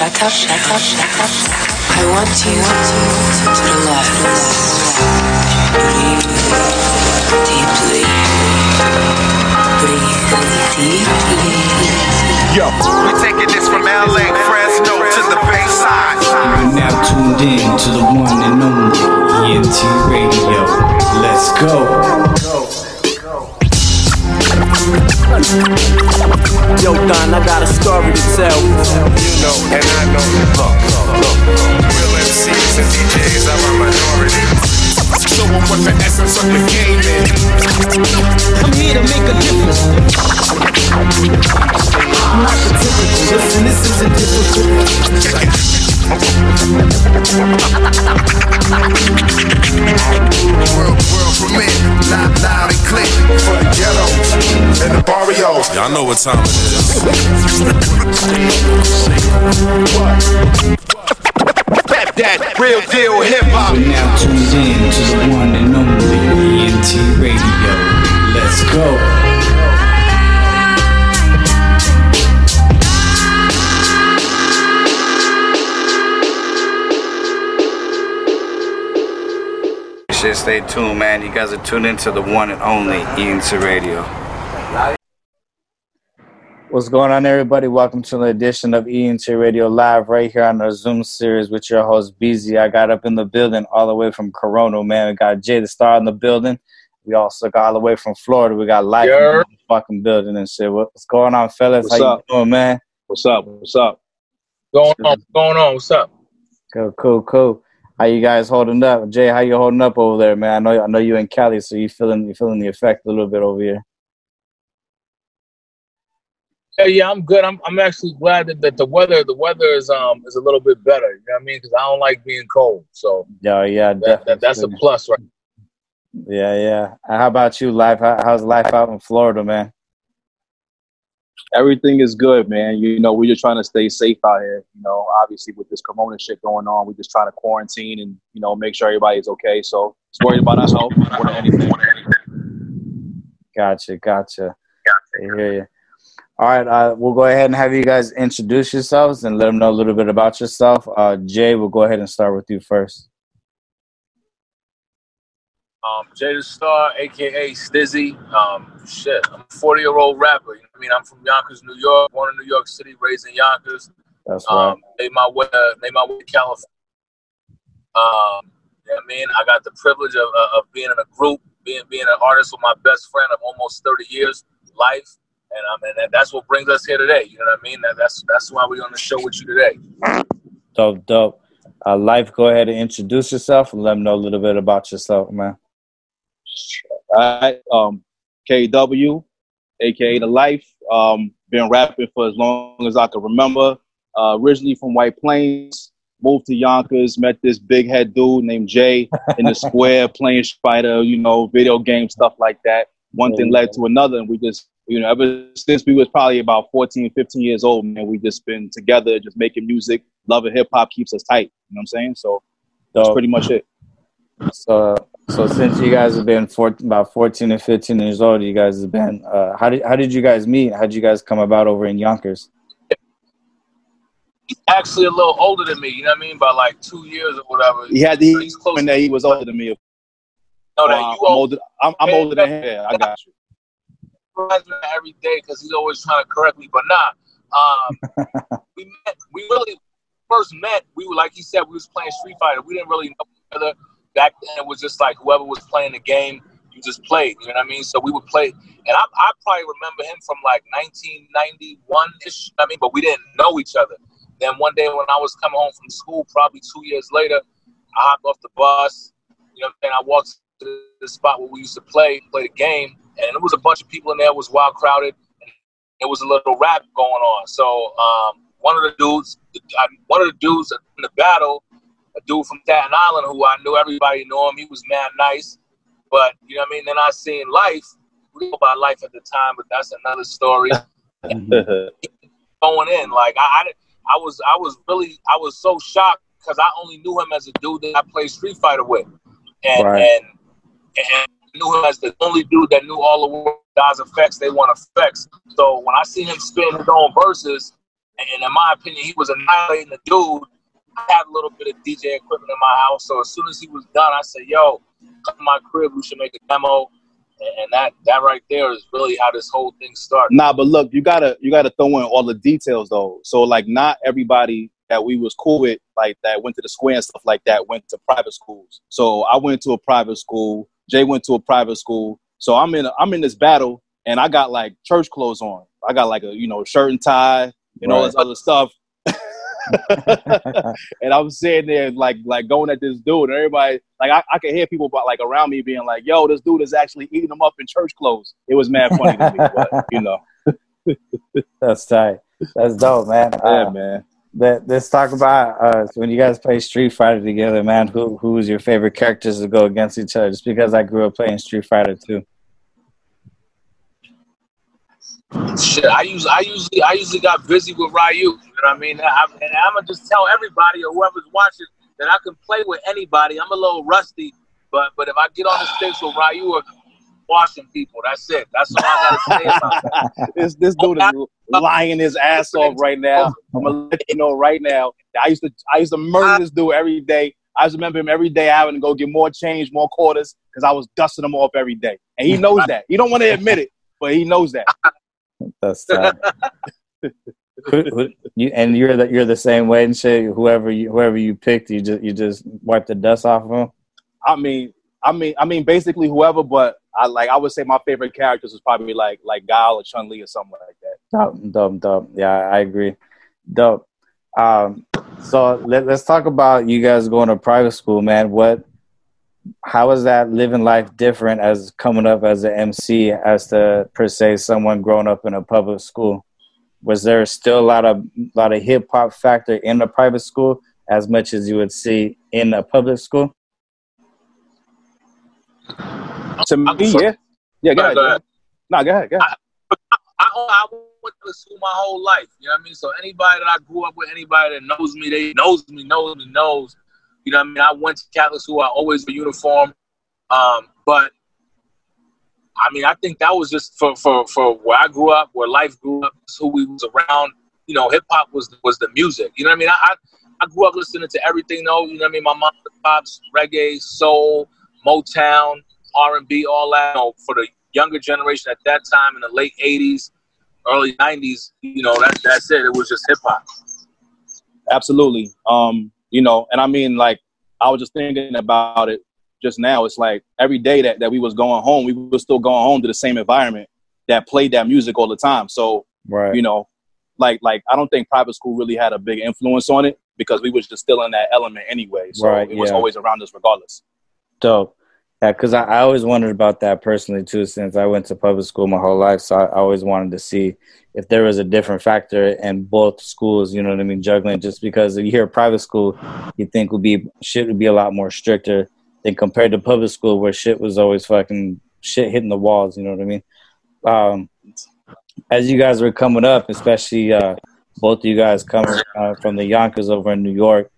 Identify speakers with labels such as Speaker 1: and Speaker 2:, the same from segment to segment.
Speaker 1: shut up, shut up, shut up. I want you to the left. Breathe deeply. Breathe deeply.
Speaker 2: Yo, we're taking this from LA, Fresno to the Bay Side.
Speaker 3: You're now tuned in to the one and only ENT Radio. Let's go.
Speaker 4: Yo, Don, I got a story to tell.
Speaker 2: You know, and I know. Look, look, real MCs and DJs are a minority. Show 'em what the essence of the game is.
Speaker 4: I'm here to make a difference. Not the typical. Listen, this isn't difficult.
Speaker 2: World, world premiere, loud, loud and clear for the ghettos and the barrios.
Speaker 5: Y'all know what time it is.
Speaker 2: That, that real deal hip hop.
Speaker 3: You're now tuned in to the one and only ENT Radio. Let's go.
Speaker 6: Stay tuned, man. You guys are tuned into the one and only ENT Radio.
Speaker 7: What's going on, everybody? Welcome to the edition of ENT Radio Live right here on our Zoom series with your host, BZ. I got up in the building all the way from Corona, man. We got Jay the Star in the building. We also got all the way from Florida. We got Life in the fucking building and shit. What's going on, fellas?
Speaker 8: What's
Speaker 7: How
Speaker 8: up?
Speaker 7: you doing, man?
Speaker 8: What's up? What's up?
Speaker 9: going on? What's going on? What's up?
Speaker 7: Cool, cool, cool. How you guys holding up? Jay, how you holding up over there, man? I know I know you in Cali, so you feeling you feeling the effect a little bit over here.
Speaker 9: Yeah, yeah, I'm good. I'm I'm actually glad that, that the weather the weather is um is a little bit better. You know what I mean? Because I don't like being cold, so
Speaker 7: Yeah, yeah,
Speaker 9: that, that that's a plus, right?
Speaker 7: Yeah, yeah. How about you, life? How, how's life out in Florida, man?
Speaker 8: Everything is good, man. You know, we're just trying to stay safe out here. You know, obviously with this corona shit going on, we're just trying to quarantine and, you know, make sure everybody's okay. So just worried about our health more than anything.
Speaker 7: Gotcha, gotcha. I hear you. All right, uh, we'll go ahead and have you guys introduce yourselves and let them know a little bit about yourself. Uh, Jay, we'll go ahead and start with you first.
Speaker 9: Um, the Star, aka Stizzy. Um, shit, I'm a 40 year old rapper. You know what I mean? I'm from Yonkers, New York. Born in New York City, raised in Yonkers.
Speaker 7: That's right.
Speaker 9: Um, made my way, uh, made my way to California. Um, you know I mean? I got the privilege of, uh, of being in a group, being being an artist with my best friend of almost 30 years life, and um, and that's what brings us here today. You know what I mean? That, that's that's why we're on the show with you today.
Speaker 7: Dope, dope. Uh, life, go ahead and introduce yourself and let them know a little bit about yourself, man.
Speaker 8: All right. Um, KW, aka The Life. Um, been rapping for as long as I can remember. Uh, originally from White Plains, moved to Yonkers, met this big head dude named Jay in the square playing Spider, you know, video game stuff like that. One thing led to another, and we just, you know, ever since we was probably about 14, 15 years old, man, we just been together, just making music. Loving hip hop keeps us tight. You know what I'm saying? So that's pretty much it.
Speaker 7: So, so since you guys have been 14, about 14 and 15 years old, you guys have been, uh, how did, how did you guys meet? How did you guys come about over in Yonkers?
Speaker 9: He's actually a little older than me. You know what I mean? By like two years or whatever.
Speaker 8: He had the
Speaker 9: He's close
Speaker 8: that he was older than me.
Speaker 9: know that
Speaker 8: Uh,
Speaker 9: you
Speaker 8: I'm older. I'm, I'm older than him. Yeah, I got you.
Speaker 9: reminds me of that every day because he's always trying to correct me. But nah, um, we met. We really first met. We were like he said, we was playing Street Fighter. We didn't really know each other back then. It was just like whoever was playing the game, you just played. You know what I mean? So we would play, and I, I probably remember him from like 1991 ish. I mean, but we didn't know each other. Then one day when I was coming home from school, probably two years later, I hopped off the bus. You know, saying? I walked to the spot where we used to play, play the game, and it was a bunch of people in there. It was wild crowded. And it was a little rap going on. So um, one of the dudes, one of the dudes in the battle, a dude from Staten Island who I knew everybody knew him. He was mad nice, but you know what I mean. Then I seen life. We know about life at the time, but that's another story. Mm-hmm. going in, like I, I, I was, I was really, I was so shocked because I only knew him as a dude that I played Street Fighter with, and
Speaker 7: Right.
Speaker 9: and and knew him as the only dude that knew all the guys' effects. They want effects. So when I see him spin his own verses, and in my opinion, he was annihilating the dude. I had a little bit of DJ equipment in my house, so as soon as he was done, I said, "Yo, come to my crib. We should make a demo." And that that right there is really how this whole thing started.
Speaker 8: Nah, but look, you gotta you gotta throw in all the details though. So like, not everybody that we was cool with, like that went to the square and stuff like that, went to private schools. So I went to a private school. Jay went to a private school. So I'm in a, I'm in this battle, and I got like church clothes on. I got like a you know shirt and tie and all this other stuff. and I'm sitting there like like going at this dude, and everybody like I, I could hear people about, like around me being like, "Yo, this dude is actually eating them up in church clothes." It was mad funny to me, but you know.
Speaker 7: That's tight. That's dope, man.
Speaker 8: Yeah,
Speaker 7: Uh,
Speaker 8: man.
Speaker 7: Let, let's talk about uh, when you guys play Street Fighter together, man. Who who was your favorite characters to go against each other? Just because I grew up playing Street Fighter too.
Speaker 9: Shit, I use I usually I usually got busy with Ryu. You know what I mean? I, and I'm gonna just tell everybody or whoever's watching that I can play with anybody. I'm a little rusty, but but if I get on the sticks with Ryu or washing people, that's it. That's all I gotta say about that.
Speaker 8: this this dude is lying his ass off right now. I'm gonna let you know right now. I used to I used to murder this dude every day. I just remember him every day having to go get more change, more quarters, because I was dusting him off every day, and he knows that. He don't want to admit it, but he knows that.
Speaker 7: That's tight. Who- who- you, and you're the you're the same way and shit. Whoever you whoever you picked, you just you just wipe the dust off of them.
Speaker 8: I mean, I mean, I mean, basically whoever, but I like I would say my favorite characters was probably like like Guile or Chun Li or something like that.
Speaker 7: Dumb, dumb, dope. Yeah, I agree. Dumb. Um, so let, let's talk about you guys going to private school, man. What, how is that living life different as coming up as an MC as to per se someone growing up in a public school? Was there still a lot of lot of hip hop factor in the private school as much as you would see in a public school?
Speaker 8: To me, yeah, yeah, go ahead.
Speaker 9: Go ahead.
Speaker 8: No, go ahead, go ahead.
Speaker 9: I, I went to school my whole life. You know what I mean? So anybody that I grew up with, anybody that knows me, they knows me, knows me, knows. You know I mean? I went to Catholic school. I always wear uniform. Um, but I mean, I think that was just for, for, for where I grew up, where life grew up, who we was around. You know, hip hop was was the music. You know what I mean? I, I I grew up listening to everything though. You know what I mean? My mom pops, reggae, soul, Motown, R and B, all that. You know, for the younger generation at that time in the late '80s, early '90s, you know, that that's it. It was just hip hop.
Speaker 8: Absolutely. Um, you know, and I mean, like, I was just thinking about it just now. It's like every day that, that we was going home, we was still going home to the same environment that played that music all the time. So,
Speaker 7: Right.
Speaker 8: you know, like, like I don't think private school really had a big influence on it because we was just still in that element anyway. So
Speaker 7: Right,
Speaker 8: it was
Speaker 7: yeah.
Speaker 8: always around us regardless.
Speaker 7: Dope. Yeah, because I, I always wondered about that personally too. Since I went to public school my whole life, so I, I always wanted to see if there was a different factor in both schools. You know what I mean? Juggling. Just because if you hear private school, you think would be shit would be a lot more stricter than compared to public school, where shit was always fucking shit hitting the walls. You know what I mean? Um, as you guys were coming up, especially uh, both of you guys coming uh, from the Yonkers over in New York,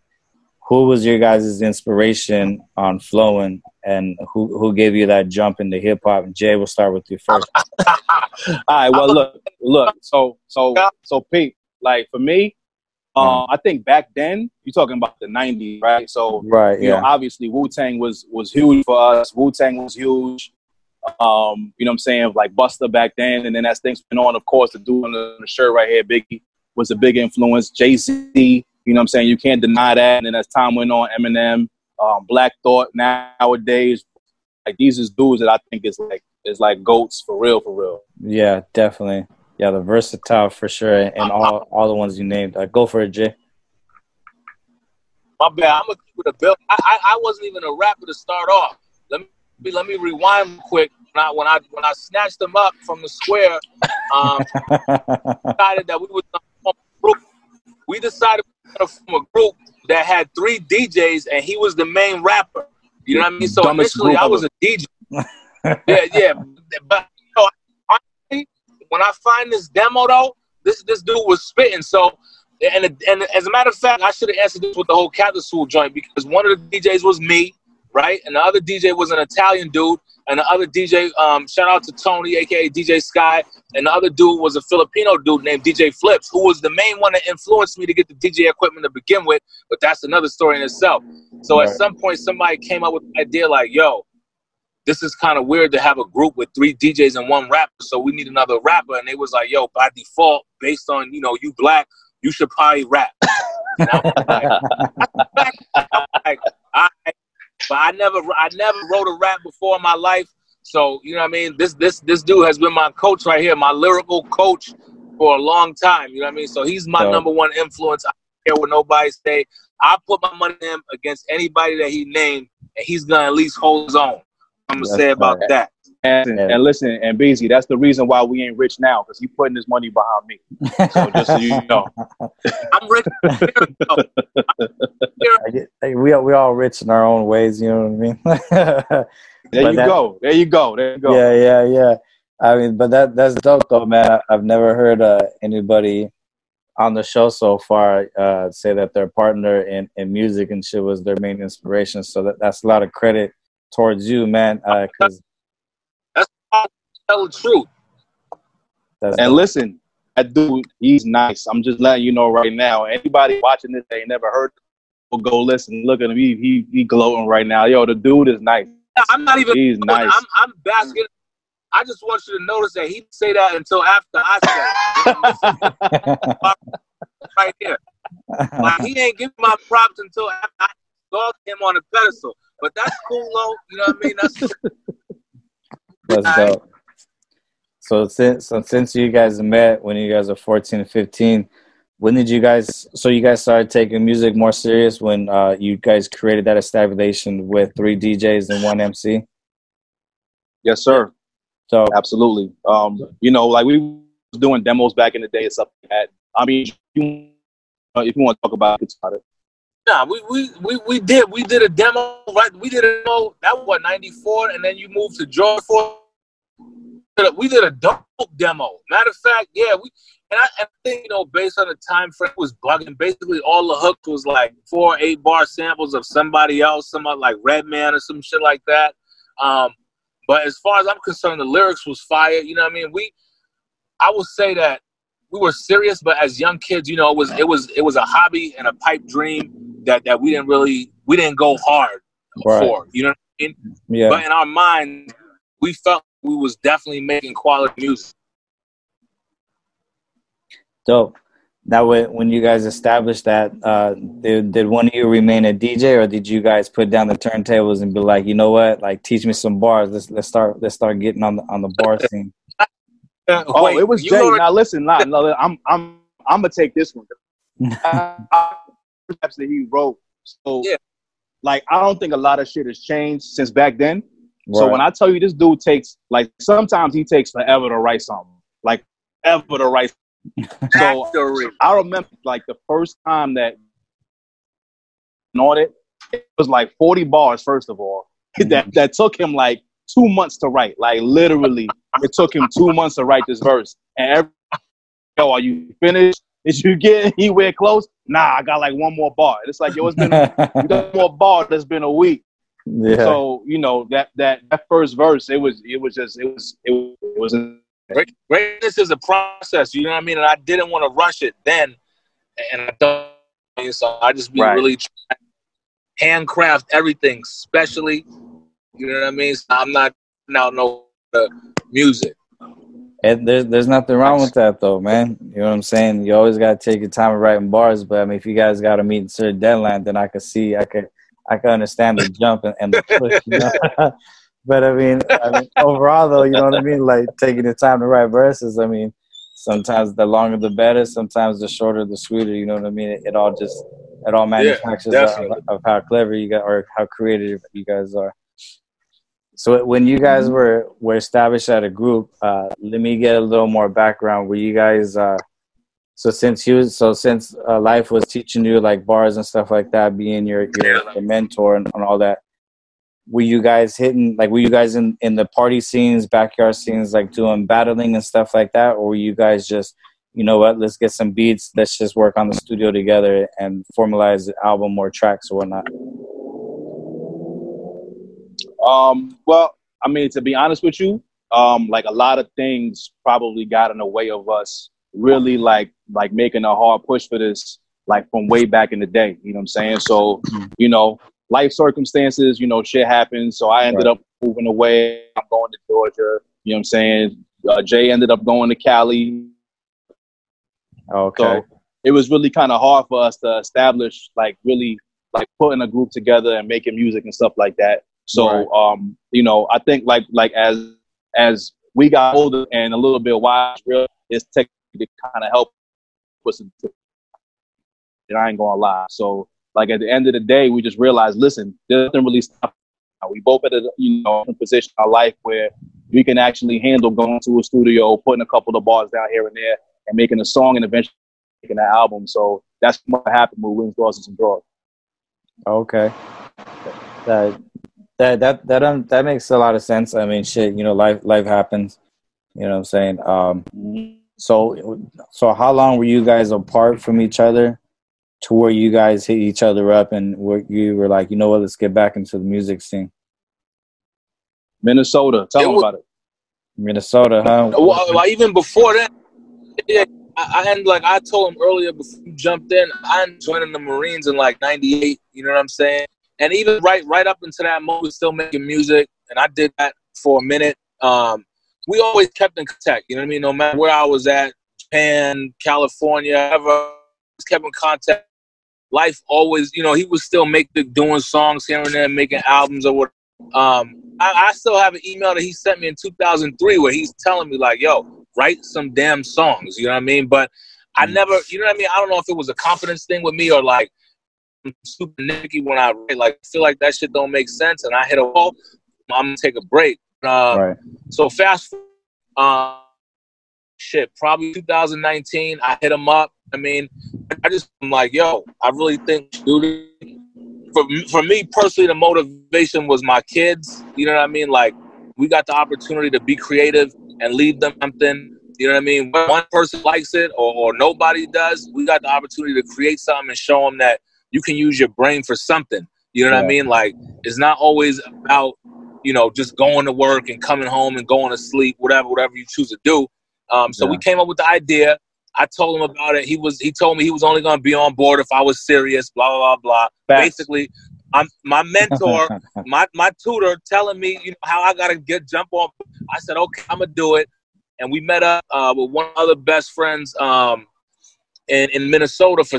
Speaker 7: who was your guys' inspiration on flowing and who who gave you that jump into hip hop? Jay, we'll start with you first.
Speaker 8: All right. Well, look, look. So, so, so, Pete. Like for me, uh, I think back then you're talking about the '90s, right? So,
Speaker 7: Right,
Speaker 8: you know, obviously Wu Tang was was huge for us. Wu Tang was huge. Um, you know what I'm saying? Like Busta back then, and then as things went on, of course, the dude on the, the shirt right here, Biggie, was a big influence. Jay Z, you know what I'm saying? You can't deny that. And then as time went on, Eminem, um, Black Thought. Nowadays, like these is dudes that I think is like is like goats for real, for real.
Speaker 7: Yeah, definitely. Yeah, the versatile for sure, and all all the ones you named. Uh, go for it, Jay.
Speaker 9: My bad. I'm gonna keep it a bill. I, I I wasn't even a rapper to start off. Let me let me rewind quick. When I when I when I snatched them up from the square, um, decided that we would form a group. We decided we were gonna form a group that had three DJs, and he was the main rapper. You know what I mean? So
Speaker 8: Dumbest
Speaker 9: initially, I was a DJ. yeah, yeah. But you know, honestly, when I find this demo though, this this dude was spitting. So, and and as a matter of fact, I should have answered this with the whole Catholic school joint because one of the DJs was me, right, and the other DJ was an Italian dude, and the other DJ, um, shout out to Tony, aka DJ Sky, and the other dude was a Filipino dude named DJ Flips, who was the main one that influenced me to get the DJ equipment to begin with. But that's another story in itself. So at some point, somebody came up with the idea like, "Yo, this is kind of weird to have a group with three DJs and one rapper, so we need another rapper." And they was like, "Yo, by default, based on you know you black, you should probably rap." And I was like, I'm like, I, but I never, I never wrote a rap before in my life. So you know what I mean. This, this, this dude has been my coach right here, my lyrical coach for a long time. You know what I mean. So he's my number one influence. I don't care what nobody say. I put my money in him against anybody that he named, and he's gonna at least hold his own. I'm gonna
Speaker 7: That's
Speaker 9: say about
Speaker 7: right.
Speaker 9: that.
Speaker 8: And,
Speaker 7: Yeah.
Speaker 8: and listen, and Beezy, that's the reason why we ain't rich now because he putting his money behind me. So just so you know,
Speaker 9: I'm rich.
Speaker 7: I get, like, we are, we all rich in our own ways, you know what I mean?
Speaker 8: there you
Speaker 7: that-
Speaker 8: go, there you go, there you go.
Speaker 7: Yeah, yeah, yeah. I mean, but that that's dope though, man. I- I've never heard uh, anybody on the show so far uh, say that their partner in, in music and shit was their main inspiration. So that, that's a lot of credit towards you, man. Because
Speaker 9: Tell the truth.
Speaker 7: that's
Speaker 8: And listen, that dude, he's nice. I'm just letting you know right now. Anybody watching this that ain't never heard, will go listen. Look at him. He he, he gloating right now. Yo, the dude is nice.
Speaker 9: I'm not even.
Speaker 8: He's nice.
Speaker 9: I'm, I'm basking. I just want you to notice that he didn't say that until after I said it. right here. Like he ain't give my props until after I saw him on a pedestal. But that's cool, though. You know what I mean? That's
Speaker 7: That's dope. So since so since you guys met when you guys were 14 and 15, when did you guys so you guys started taking music more serious when uh, you guys created that establishment with three DJs and one MC?
Speaker 8: yes, sir.
Speaker 7: So
Speaker 8: Absolutely. Um, you know, like we was doing demos back in the day and stuff like that. I mean, you, uh, if you want to talk about it, about it.
Speaker 9: nah. We, we we we did we did a demo right. We did a demo that was what '94, and then you moved to Georgia for. We did a dope demo. Matter of fact, yeah, we and I, I think you know based on the time frame it was bugging. Basically, all the hooks was like four eight bar samples of somebody else, somebody like Redman or some shit like that. Um, but as far as I'm concerned, the lyrics was fire. You know what I mean? We, I will say that we were serious, but as young kids, you know, it was it was it was a hobby and a pipe dream that that we didn't really we didn't go hard
Speaker 7: Right.
Speaker 9: for. You know what I mean?
Speaker 7: yeah,
Speaker 9: But in our mind, we felt we was definitely making quality music.
Speaker 7: dope. That when when you guys established that, uh, did, did one of you remain a DJ, or did you guys put down the turntables and be like, you know what, like teach me some bars. Let's let's start let's start getting on the on the bar scene.
Speaker 8: Oh,
Speaker 9: Wait,
Speaker 8: it was Jay.
Speaker 9: already-
Speaker 8: Now listen, nah, no, I'm I'm I'm gonna take this one. Uh, raps that he wrote. So,
Speaker 9: Yeah.
Speaker 8: like, I don't think a lot of shit has changed since back then. So when I tell you this dude takes like sometimes he takes forever to write something, like ever to write. So I remember like the first time that on it, it was like 40 bars, first of all. that that took him like two months to write. Like literally, it took him two months to write this verse. And every yo, are you finished? Did you get anywhere close? Nah, I got like one more bar. It's like, yo, it's been you one more bar that's been a week.
Speaker 7: Yeah.
Speaker 8: So, you know, that that that first verse, it was it was just it was it, was- it was
Speaker 9: Great- Greatness is a process, you know what I mean? And I didn't want to rush it then, and I don't. So I just be
Speaker 8: Right.
Speaker 9: really trying to handcraft everything, especially, you know what I mean? So I'm not now no uh, music.
Speaker 7: And there's there's nothing wrong with that though, man. You know what I'm saying? You always gotta take your time writing bars, but I mean if you guys gotta meet a certain deadline, then I could see I could I can understand the jump and, and the push, you know? but I mean, I mean overall though, you know what I mean? Like taking the time to write verses, I mean, sometimes the longer the better, sometimes the shorter the sweeter, you know what I mean? It, it all just it all manufactures of, of how clever you got or how creative you guys are. So when you guys were were established at a group, uh, let me get a little more background. Were you guys uh, so since you so since uh, life was teaching you like bars and stuff like that, being your your, your mentor and, and all that, were you guys hitting like were you guys in in the party scenes, backyard scenes, like doing battling and stuff like that, or were you guys just you know what, let's get some beats, let's just work on the studio together and formalize the album or tracks or whatnot.
Speaker 8: Um, well, I mean, to be honest with you, um, like a lot of things probably got in the way of us really like like making a hard push for this, like from way back in the day. You know what I'm saying? So, you know, life circumstances, you know, shit happens. So I ended
Speaker 7: Right.
Speaker 8: up moving away. I'm going to Georgia. You know what I'm saying? Uh, Jay ended up going to Cali.
Speaker 7: Okay.
Speaker 8: So it was really kind of hard for us to establish, like, really, like putting a group together and making music and stuff like that. So,
Speaker 7: Right.
Speaker 8: um, you know, I think like like as as we got older and a little bit wise, real it's tech to kind of help us. to- And I ain't gonna lie. So, like at the end of the day, we just realized, listen, there's nothing really stopping. We both at a you know position in our life where we can actually handle going to a studio, putting a couple of bars down here and there, and making a song, and eventually making an album. So that's what happened with Wins, Losses, and some Draws.
Speaker 7: Okay. That that that that um, that makes a lot of sense. I mean, shit, you know, life life happens. You know what I'm saying? Um so so how long were you guys apart from each other to where you guys hit each other up and where you were like, you know what, let's get back into the music scene.
Speaker 8: Minnesota, tell
Speaker 9: It
Speaker 8: them about it.
Speaker 7: Minnesota, huh?
Speaker 9: Well, well, even before that, yeah, I, I and like I told him earlier before you jumped in, I ended up joining the Marines in like '98. You know what I'm saying? And even right right up into that moment, still making music, and I did that for a minute. Um, we always kept in contact. You know what I mean? No matter where I was at, Japan, California, ever kept in contact. Life always, you know, he was still making doing songs here and there, making albums or what. Um, I, I still have an email that he sent me in 2003 where he's telling me like, "Yo, write some damn songs." You know what I mean? But I never, you know what I mean? I don't know if it was a confidence thing with me or like I'm super nicky when I write. Like, I feel like that shit don't make sense, and I hit a wall. I'm gonna take a break. Uh,
Speaker 7: Right.
Speaker 9: so fast, uh, shit, probably 2019. I hit him up. I mean, I just I'm like, yo, I really think we should do this. For for me personally, the motivation was my kids. You know what I mean? Like, we got the opportunity to be creative and leave them something. You know what I mean? When one person likes it or, or nobody does, we got the opportunity to create something and show them that you can use your brain for something. You know what I mean? Like, it's not always about you know, just going to work and coming home and going to sleep, whatever, whatever you choose to do. Um, so we came up with the idea. I told him about it. He was he told me he was only going to be on board if I was serious. Blah blah blah blah.
Speaker 8: Facts.
Speaker 9: Basically, I'm my mentor, my my tutor, telling me you know how I got to get jump on. I said okay, I'm gonna do it. And we met up uh, with one of the best friends um, in in Minnesota for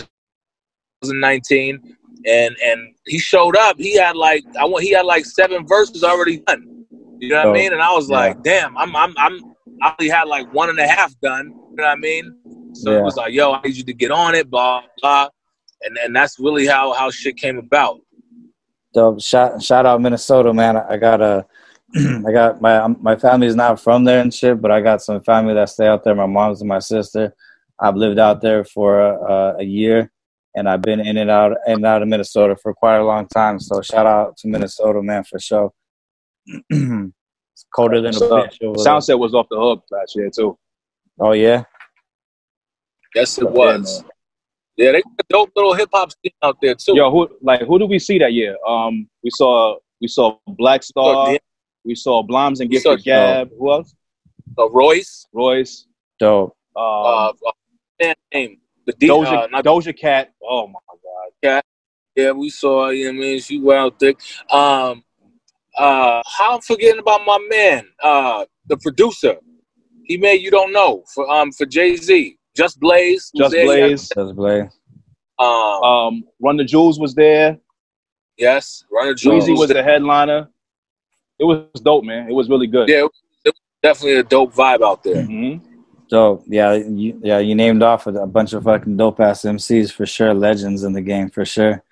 Speaker 9: 2019 and and he showed up. He had like I want he had like seven verses already done. You know what
Speaker 7: Oh,
Speaker 9: I mean? And I was
Speaker 7: yeah.
Speaker 9: like, damn, I'm I'm I'm I only had like one and a half done. You know what I mean? So
Speaker 7: Yeah.
Speaker 9: it was like, yo, I need you to get on it, blah blah. And and that's really how how shit came about.
Speaker 7: Dope. Shout shout out Minnesota, man. I got a, I got my my family's not from there and shit, but I got some family that stay out there. My mom's and my sister. I've lived out there for uh, a year, and I've been in and out in and out of Minnesota for quite a long time. So shout out to Minnesota, man, for sure. it's colder than a
Speaker 8: So,
Speaker 7: bitch over there.
Speaker 8: Soundset was off the hook last year too.
Speaker 7: Oh yeah,
Speaker 9: Yes, it
Speaker 8: Yeah,
Speaker 9: was.
Speaker 8: man.
Speaker 9: Yeah, they got a dope little hip hop scene out there too.
Speaker 8: Yo, who like who did we see that year? Um, we saw we saw Black Star,
Speaker 9: Yeah.
Speaker 8: we saw Blimes and Gifted Gab. Who else?
Speaker 9: Uh, Royce,
Speaker 8: Royce,
Speaker 7: dope.
Speaker 8: um,
Speaker 9: uh, uh, name the D,
Speaker 8: Doja
Speaker 9: uh, not
Speaker 8: Doja Cat. Oh my god. Cat.
Speaker 9: Yeah, we saw. You know what I mean, she went out thick. Um, uh, how I'm forgetting about my man, uh, the producer. He made you don't know for um for Jay Z. Just Blaze.
Speaker 8: Just. Blaze.
Speaker 7: Just Blaze.
Speaker 9: Um,
Speaker 8: Um, Run the Jewels was there.
Speaker 9: yes, Runner
Speaker 8: Weezy
Speaker 9: Jewels.
Speaker 8: was the headliner. It was dope, man. It was really good.
Speaker 9: yeah, it was, definitely a dope vibe out there.
Speaker 8: hmm
Speaker 7: Dope. Yeah, you, yeah, you named off a bunch of fucking dope ass MCs for sure, legends in the game for sure.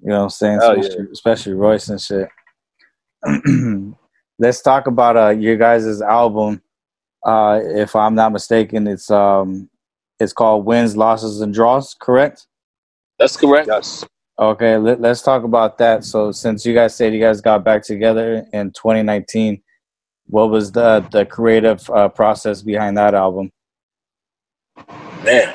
Speaker 7: You know what I'm saying?
Speaker 8: Hell
Speaker 7: Especially, especially Royce and shit. Let's talk about uh your guys' album. Uh if I'm not mistaken, it's um it's called Wins, Losses and Draws, correct?
Speaker 9: That's correct.
Speaker 8: Yes.
Speaker 7: Okay, let, let's talk about that. So since you guys said you guys got back together in 2019, what was the the creative uh, process behind that album?
Speaker 9: Man.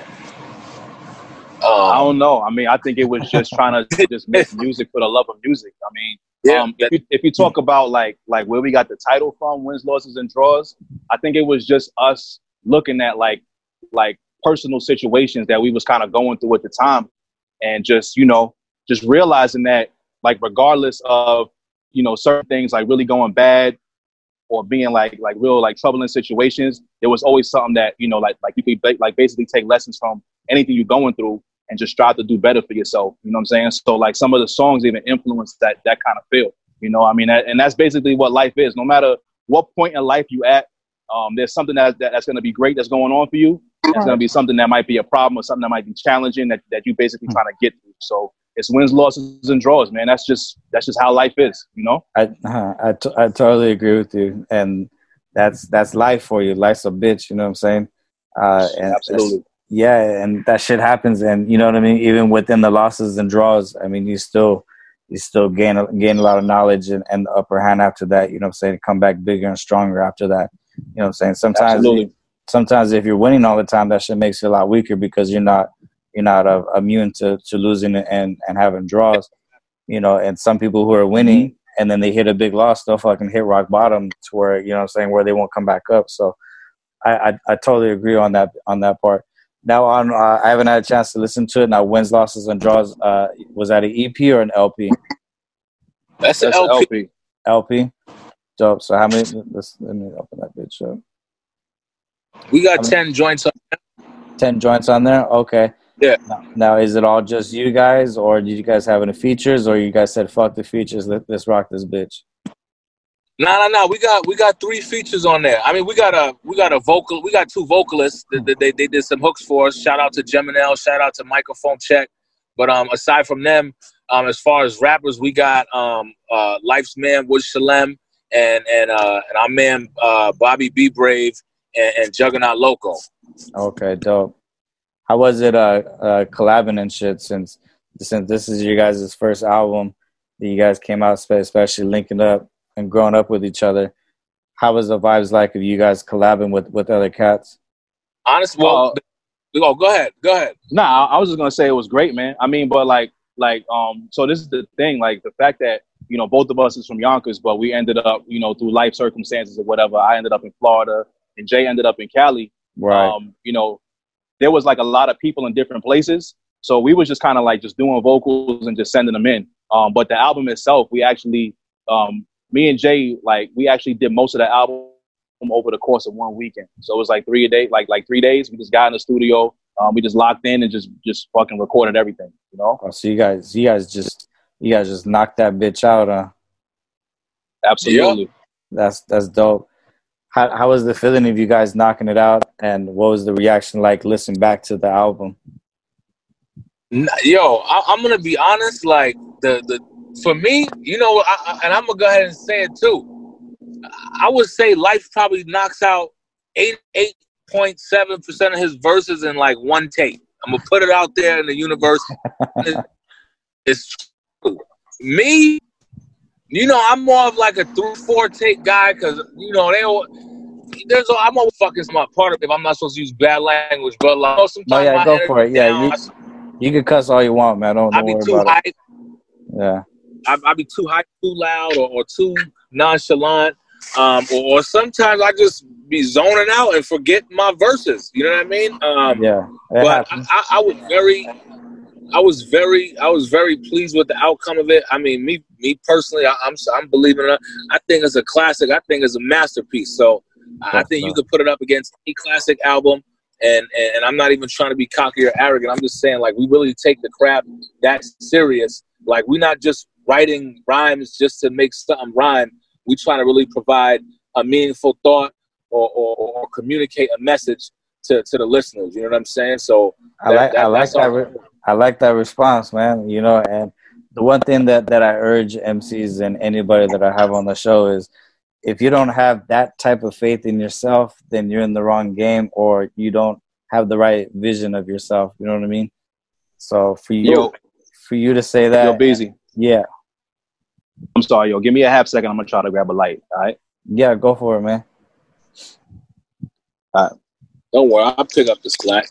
Speaker 8: I
Speaker 9: Um,
Speaker 8: don't know. I mean, I think it was just trying to just make music for the love of music. I mean,
Speaker 9: Yeah,
Speaker 8: um, if, you, if you talk about like like where we got the title from, wins, losses, and draws, I think it was just us looking at like like personal situations that we was kind of going through at the time, and just you know just realizing that like regardless of you know certain things like really going bad or being like like real like troubling situations, there was always something that you know like like you could ba- like basically take lessons from anything you're going through and just strive to do better for yourself. You know what I'm saying? So like some of the songs even influence that that kind of feel. You know, I mean, that, and that's basically what life is. No matter what point in life you at, um, there's something that, that that's going to be great that's going on for you. There's going to be something that might be a problem or something that might be challenging that, that you basically trying to get through. So it's wins, losses, and draws, man. That's just that's just how life is, you know.
Speaker 7: I I, t- I totally agree with you, and that's that's life for you. Life's a bitch, you know what I'm saying? Uh, and
Speaker 8: Absolutely.
Speaker 7: Yeah, and that shit happens, and you know what I mean. Even within the losses and draws, I mean, you still you still gain gain a lot of knowledge and, and the upper hand after that. You know what I'm saying? Come back bigger and stronger after that. You know what I'm saying? Sometimes
Speaker 8: Absolutely.
Speaker 7: sometimes if you're winning all the time, that shit makes you a lot weaker because you're not you're not uh, immune to, to losing and and having draws. You know, and some people who are winning and then they hit a big loss, they'll fucking hit rock bottom to where you know what I'm saying where they won't come back up. So I I, I totally agree on that on that part. Now on uh, I haven't had a chance to listen to it. Now wins, losses, and draws. Uh, was that an EP or an LP?
Speaker 9: That's an
Speaker 8: That's
Speaker 9: LP.
Speaker 8: LP.
Speaker 7: LP. Dope. So how many? Let's, let me open that bitch up.
Speaker 9: We got
Speaker 7: I mean-
Speaker 9: ten joints. Up.
Speaker 7: Ten joints on there. Okay.
Speaker 9: Yeah.
Speaker 7: Now, now, is it all just you guys, or did you guys have any features, or you guys said fuck the features, let, let's rock this bitch?
Speaker 9: No, no, no. We got we got three features on there. I mean, we got a we got a vocal. We got two vocalists. That, that they they did some hooks for us. Shout out to Geminel. Shout out to Microphone Check. But um, aside from them, um, as far as rappers, we got um, uh, Life's Man, Wood Shalem, and and uh, and our man uh, Bobby B Brave and, and Juggernaut Loco.
Speaker 7: Okay, dope. How was it uh, uh collabing and shit since since this is your guys' first album that you guys came out, especially linking up and growing up with each other? How was the vibes like of you guys collabing with with other cats?
Speaker 9: Honestly, well, oh, go ahead, go ahead.
Speaker 8: Nah, I I was just gonna say it was great, man. I mean, but like, like, um, so this is the thing, like the fact that you know both of us is from Yonkers, but we ended up, you know, through life circumstances or whatever. I ended up in Florida, and Jay ended up in Cali.
Speaker 7: Right.
Speaker 8: Um, you know, there was like a lot of people in different places, so we was just kind of like just doing vocals and just sending them in. Um, but the album itself, we actually, um, me and Jay, like, we actually did most of the album over the course of one weekend. So it was like three a day, like like three days. We just got in the studio. Um, we just locked in and just just fucking recorded everything. You know,
Speaker 7: Oh, so you guys, you guys just, you guys just knocked that bitch out. Huh?
Speaker 8: absolutely.
Speaker 7: That's that's dope. How how was the feeling of you guys knocking it out, and what was the reaction like? Listening back to the album.
Speaker 9: Yo, I, I'm gonna be honest. Like the the for me, you know, I, I, and I'm gonna go ahead and say it too. I would say Life probably knocks out eight eight point seven percent of his verses in like one take. I'm gonna put it out there in the universe. It's true. Me, you know, I'm more of like a three four take guy because you know they. all There's, a- I'm always fucking my part of it I'm not supposed to use bad language, but like oh, sometimes
Speaker 7: No, yeah, go for it. Yeah, you- You can cuss all you want, man. Don't,
Speaker 9: I
Speaker 7: don't
Speaker 9: be
Speaker 7: worry
Speaker 9: too
Speaker 7: about it. Yeah.
Speaker 9: I, I be too hype, too loud, or, or too nonchalant. Um, or, or sometimes I just be zoning out and forget my verses. You know what I mean? Um,
Speaker 7: Yeah.
Speaker 9: But I. I, I was very, I was very, I was very pleased with the outcome of it. I mean, me, me personally, I, I'm, I'm believing it. I think it's a classic. I think it's a masterpiece. So I I think you
Speaker 7: sir.
Speaker 9: could put it up against any classic album. And, and I'm not even trying to be cocky or arrogant. I'm just saying, like, we really take the crap that serious. Like, we're not just writing rhymes just to make something rhyme. We're trying to really provide a meaningful thought or, or, or communicate a message to, to the listeners. You know what I'm saying? So
Speaker 7: I like
Speaker 9: that-
Speaker 7: I like that. Re- I like that response, man. You know, and the one thing that that I urge MCs and anybody that I have on the show is, if you don't have that type of faith in yourself, then you're in the wrong game, or you don't have the right vision of yourself. You know what I mean? So for you,
Speaker 8: Yo,
Speaker 7: for you to say that,
Speaker 8: yo, Beezy.
Speaker 7: yeah,
Speaker 8: I'm sorry, yo. Give me a half second. I'm gonna try to grab a light. All right.
Speaker 7: yeah, go for it, man.
Speaker 9: Don't worry, I'll pick up the slack.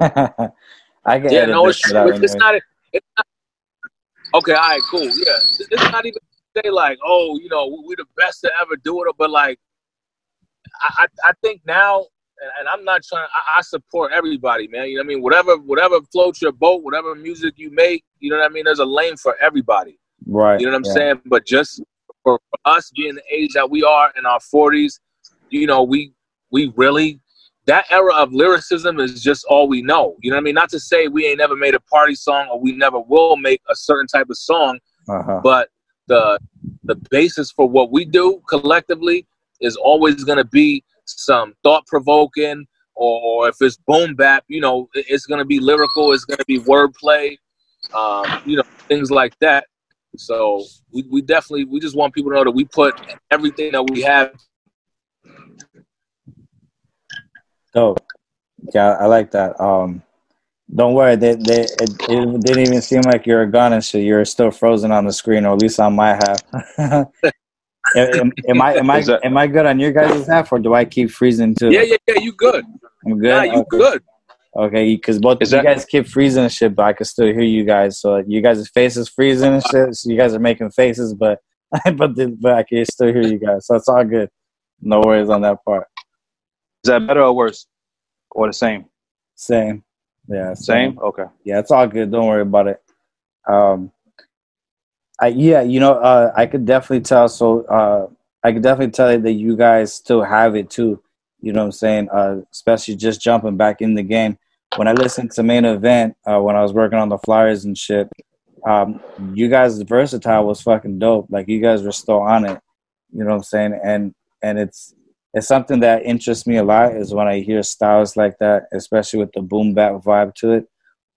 Speaker 7: I can
Speaker 9: Yeah, no, it's, it's, it's
Speaker 7: anyway.
Speaker 9: not. It's not Okay, all right, cool. Yeah, it's it's not even say like, oh, you know, we're the best to ever do it, but like, I I I think now, and- I'm not trying. I, I support everybody, man. You know what I mean? Whatever whatever floats your boat, whatever music you make, you know what I mean. There's a lane for everybody.
Speaker 7: Right.
Speaker 9: You know what I'm
Speaker 7: yeah.
Speaker 9: saying? But just for, for us being the age that we are in our 40s, you know, we we really that era of lyricism is just all we know. You know what I mean? Not to say we ain't never made a party song or we never will make a certain type of song,
Speaker 7: Uh-huh.
Speaker 9: but the the basis for what we do collectively is always going to be some thought provoking or, if it's boom bap, you know, it- it's going to be lyrical, it's going to be wordplay, um, you know, things like that. So we, we definitely we just want people to know that we put everything that we have.
Speaker 7: Dope. Yeah, I like that. Um, don't worry, they, they, it, it didn't even seem like you were gone and shit. You're still frozen on the screen, or at least on my half. am, am I am I
Speaker 8: that-
Speaker 7: am I good on your guys' half, or do I keep freezing too?
Speaker 9: Yeah, yeah, yeah. You good?
Speaker 7: I'm good.
Speaker 9: Yeah, you
Speaker 7: Okay.
Speaker 9: good?
Speaker 7: Okay, because both
Speaker 8: Is
Speaker 7: you
Speaker 8: that-
Speaker 7: guys keep freezing and shit, but I can still hear you guys. So you guys' faces freezing and shit. So you guys are making faces, but but the, but I can still hear you guys. So it's all good. No worries on that part.
Speaker 8: Is that better or worse? Or the same?
Speaker 7: Same. Yeah.
Speaker 8: Same? Okay.
Speaker 7: Yeah, it's all good. Don't worry about it. Um, I yeah, you know, uh, I could definitely tell. So uh, I could definitely tell you that you guys still have it too. You know what I'm saying? Uh, especially just jumping back in the game. When I listened to main event, uh, when I was working on the flyers and shit, um, you guys versatile was fucking dope. Like you guys were still on it. You know what I'm saying? And and it's it's something that interests me a lot is when I hear styles like that, especially with the boom bap vibe to it.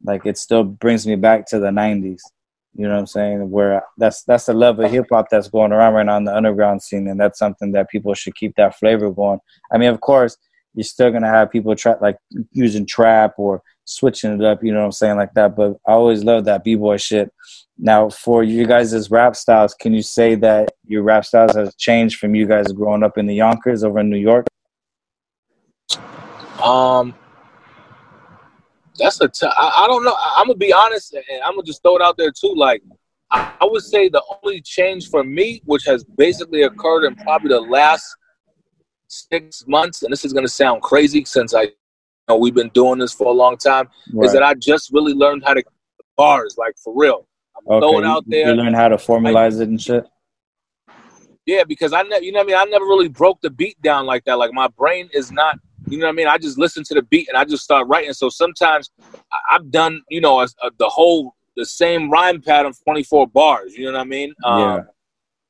Speaker 7: Like it still brings me back to the '90s. You know what I'm saying? Where that's that's the love of hip hop that's going around right now in the underground scene, and that's something that people should keep that flavor going. I mean, of course, you're still gonna have people try like using trap or switching it up. You know what I'm saying, like that. But I always love that b boy shit. Now, for you guys' as rap styles, can you say that your rap styles has changed from you guys growing up in the Yonkers over in New York?
Speaker 9: Um, that's a. T- I, I don't know. I, I'm gonna be honest, and I'm gonna just throw it out there too. Like, I, I would say the only change for me, which has basically occurred in probably the last six months, and this is gonna sound crazy since I, you know, we've been doing this for a long time, is that I just really learned how to bars, like for real.
Speaker 7: Okay,
Speaker 9: throwing out there.
Speaker 7: you learn how to formalize it and shit.
Speaker 9: Yeah, because I never, you know what I mean. I never really broke the beat down like that. Like my brain is not, you know what I mean. I just listen to the beat and I just start writing. So sometimes I- I've done, you know, a, a, the whole the same rhyme pattern, twenty four bars. You know what I mean? Um,
Speaker 7: Yeah.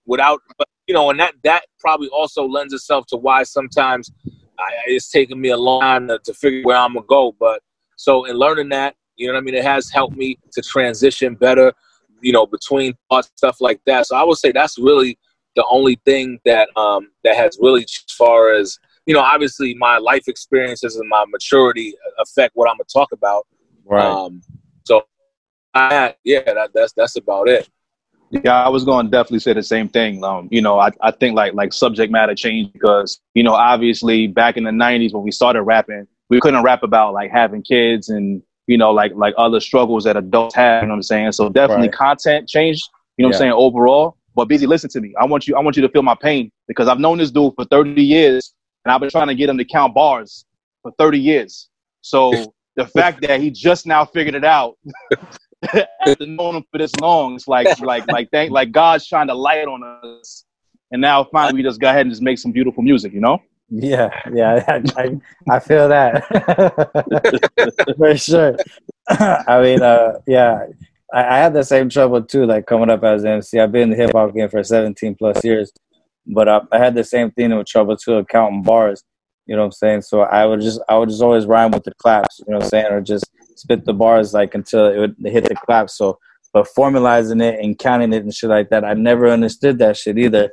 Speaker 9: Without, but you know, and that that probably also lends itself to why sometimes I, it's taken me a long time to, to figure where I'm gonna go. But so in learning that, you know what I mean, it has helped me to transition better. You know, between thoughts, stuff like that. So I would say that's really the only thing that um, that has really as far as you know obviously my life experiences and my maturity affect what i'm gonna talk about
Speaker 7: Right.
Speaker 9: um, so I, yeah that, that's that's about it
Speaker 8: Yeah, I was going to definitely say the same thing. Um, you know, I, I think like like subject matter changed because you know obviously back in the '90s when we started rapping, we couldn't rap about like having kids and you know like like other struggles that adults have. You know what I'm saying? So definitely
Speaker 7: Right.
Speaker 8: content changed. You know what I'm saying overall. But Beezy, listen to me. I want you. I want you to feel my pain because I've known this dude for 30 years and I've been trying to get him to count bars for 30 years. So the fact that he just now figured it out after knowing him for this long, it's like like like thank like God's trying to light on us. And now finally we just go ahead and just make some beautiful music, you know?
Speaker 7: Yeah, yeah, I, I, I feel that for sure. I mean, uh, yeah, I, I had the same trouble too. Like coming up as an MC, I've been in the hip hop game for 17 plus years, but uh, I had the same thing with trouble too, counting bars. You know what I'm saying? So I would just, I would just always rhyme with the claps. You know what I'm saying, or just spit the bars like until it would hit the claps. So, but formalizing it and counting it and shit like that, I never understood that shit either.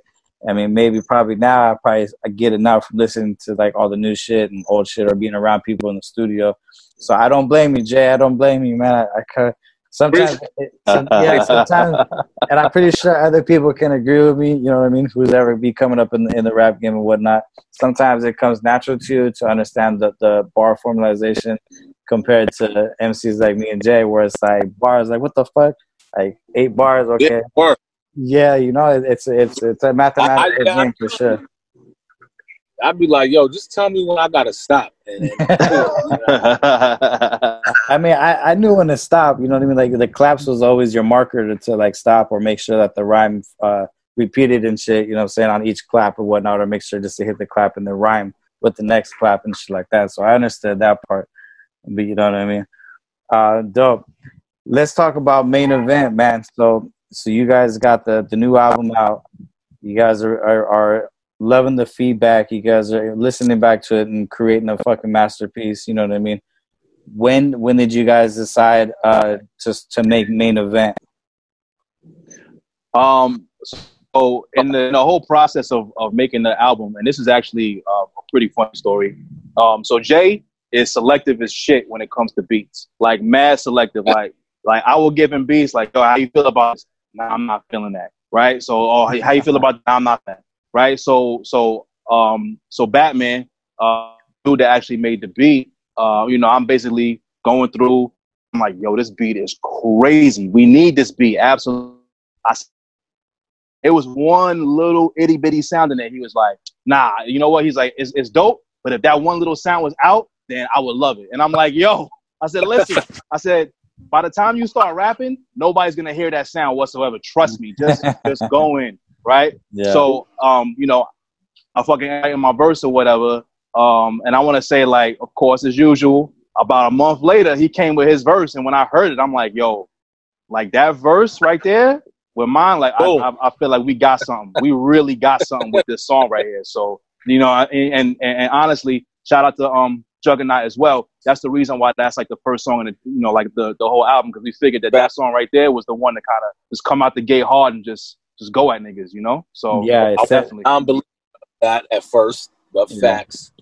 Speaker 7: I mean, maybe probably now I probably I get it now from listening to like all the new shit and old shit or being around people in the studio. So I don't blame you, Jay. I don't blame you, man. I, I kinda, sometimes, it, some, yeah, sometimes, and I'm pretty sure other people can agree with me. You know what I mean? Who's ever be coming up in the, in the rap game and whatnot. Sometimes it comes natural to you to understand the, the bar formalization compared to MCs like me and Jay, where it's like bars like what the fuck. Like eight bars, okay.
Speaker 9: Word.
Speaker 7: Yeah, you know, it's it's it's a mathematical
Speaker 9: I- I-
Speaker 7: game for sure.
Speaker 9: I'd be like, yo, just tell me when I gotta stop. And, and
Speaker 7: I mean, I, I knew when to stop. You know what I mean? Like the claps was always your marker to, to like stop or make sure that the rhyme uh, repeated and shit. You know what I'm saying on each clap or whatnot, or make sure just to hit the clap and the rhyme with the next clap and shit like that. So I understood that part. But you know what I mean? Uh, dope. Let's talk about main event, man. So so you guys got the the new album out. You guys are are, are loving the feedback. You guys are listening back to it and creating a fucking masterpiece. You know what I mean? When when did you guys decide uh to to make main event?
Speaker 8: Um, so in the, in the whole process of, of making the album, and this is actually uh, a pretty funny story. Um, so Jay is selective as shit when it comes to beats, like mad selective. Like like I will give him beats like, yo, how you feel about this? Nah, I'm not feeling that. Right. So oh, how you feel about that? I'm not that. Right. So so um so Batman, uh, dude that actually made the beat. Uh, you know, I'm basically going through. I'm like, yo, this beat is crazy. We need this beat. Absolutely. I it was one little itty bitty sound in there. He was like, nah, you know what? He's like, it's, it's dope, but if that one little sound was out, then I would love it. And I'm like, yo, I said, listen, I said, by the time you start rapping, nobody's gonna hear that sound whatsoever. Trust me, just just go in, right?
Speaker 7: Yeah.
Speaker 8: So, um, you know, I fucking in my verse or whatever. Um, and I want to say, like, of course, as usual, about a month later, he came with his verse, and when I heard it, I'm like, yo, like that verse right there with mine, like, I, I, I feel like we got something. we really got something with this song right here. So, you know, and, and and honestly, shout out to um Juggernaut as well. That's the reason why that's like the first song in the you know like the the whole album because we figured that that song right there was the one that kind of just come out the gate hard and just just go at niggas, you know. So
Speaker 7: Yeah, it's
Speaker 8: definitely.
Speaker 9: I don't believe that at first, but
Speaker 7: Yeah.
Speaker 9: facts.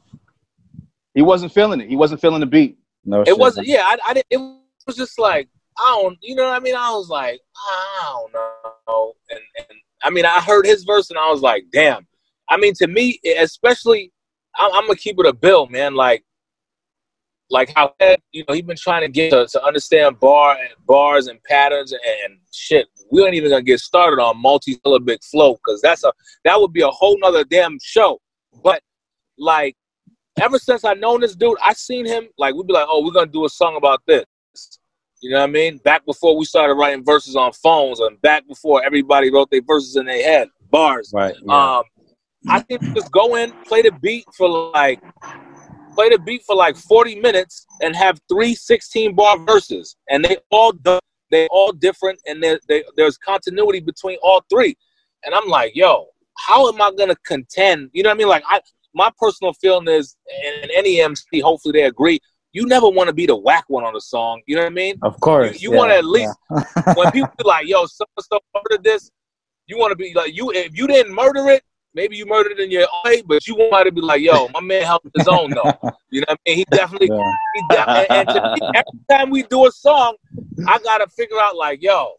Speaker 8: He wasn't feeling it. He wasn't feeling the beat.
Speaker 7: No,
Speaker 9: It
Speaker 7: shit.
Speaker 9: wasn't. Yeah, I, I didn't. It was just like I don't. You know what I mean? I was like, I don't know. And, and I mean, I heard his verse and I was like, damn. I mean, to me, especially, I'm, I'm gonna keep it a bill, man. Like, like how you know he been trying to get to, to understand bar and bars and patterns and, and shit. We ain't even gonna get started on multi-syllabic flow because that's a that would be a whole nother damn show. But like ever since I known this dude, I seen him like we'd be like, oh, we're gonna do a song about this. You know what I mean? Back before we started writing verses on phones, and back before everybody wrote their verses in their head, bars.
Speaker 7: right. Yeah.
Speaker 9: Um, I think just go in, play the beat for like, play the beat for like 40 minutes, and have three 16 bar verses, and they all they all different, and there they, there's continuity between all three. And I'm like, yo, how am I gonna contend? You know what I mean? Like, I my personal feeling is, and any MC, hopefully they agree. You never want to be the whack one on the song. You know what I mean?
Speaker 7: of course.
Speaker 9: you wanna at least-
Speaker 7: yeah.
Speaker 9: when people be like, "Yo, so so murdered this," you want to be like, "You if you didn't murder it, maybe you murdered in your own way, but you want to be like, yo, my man held his own though. You know what I mean? He definitely,
Speaker 7: Yeah.
Speaker 9: he de- and, and me, every time we do a song, I gotta figure out like, yo,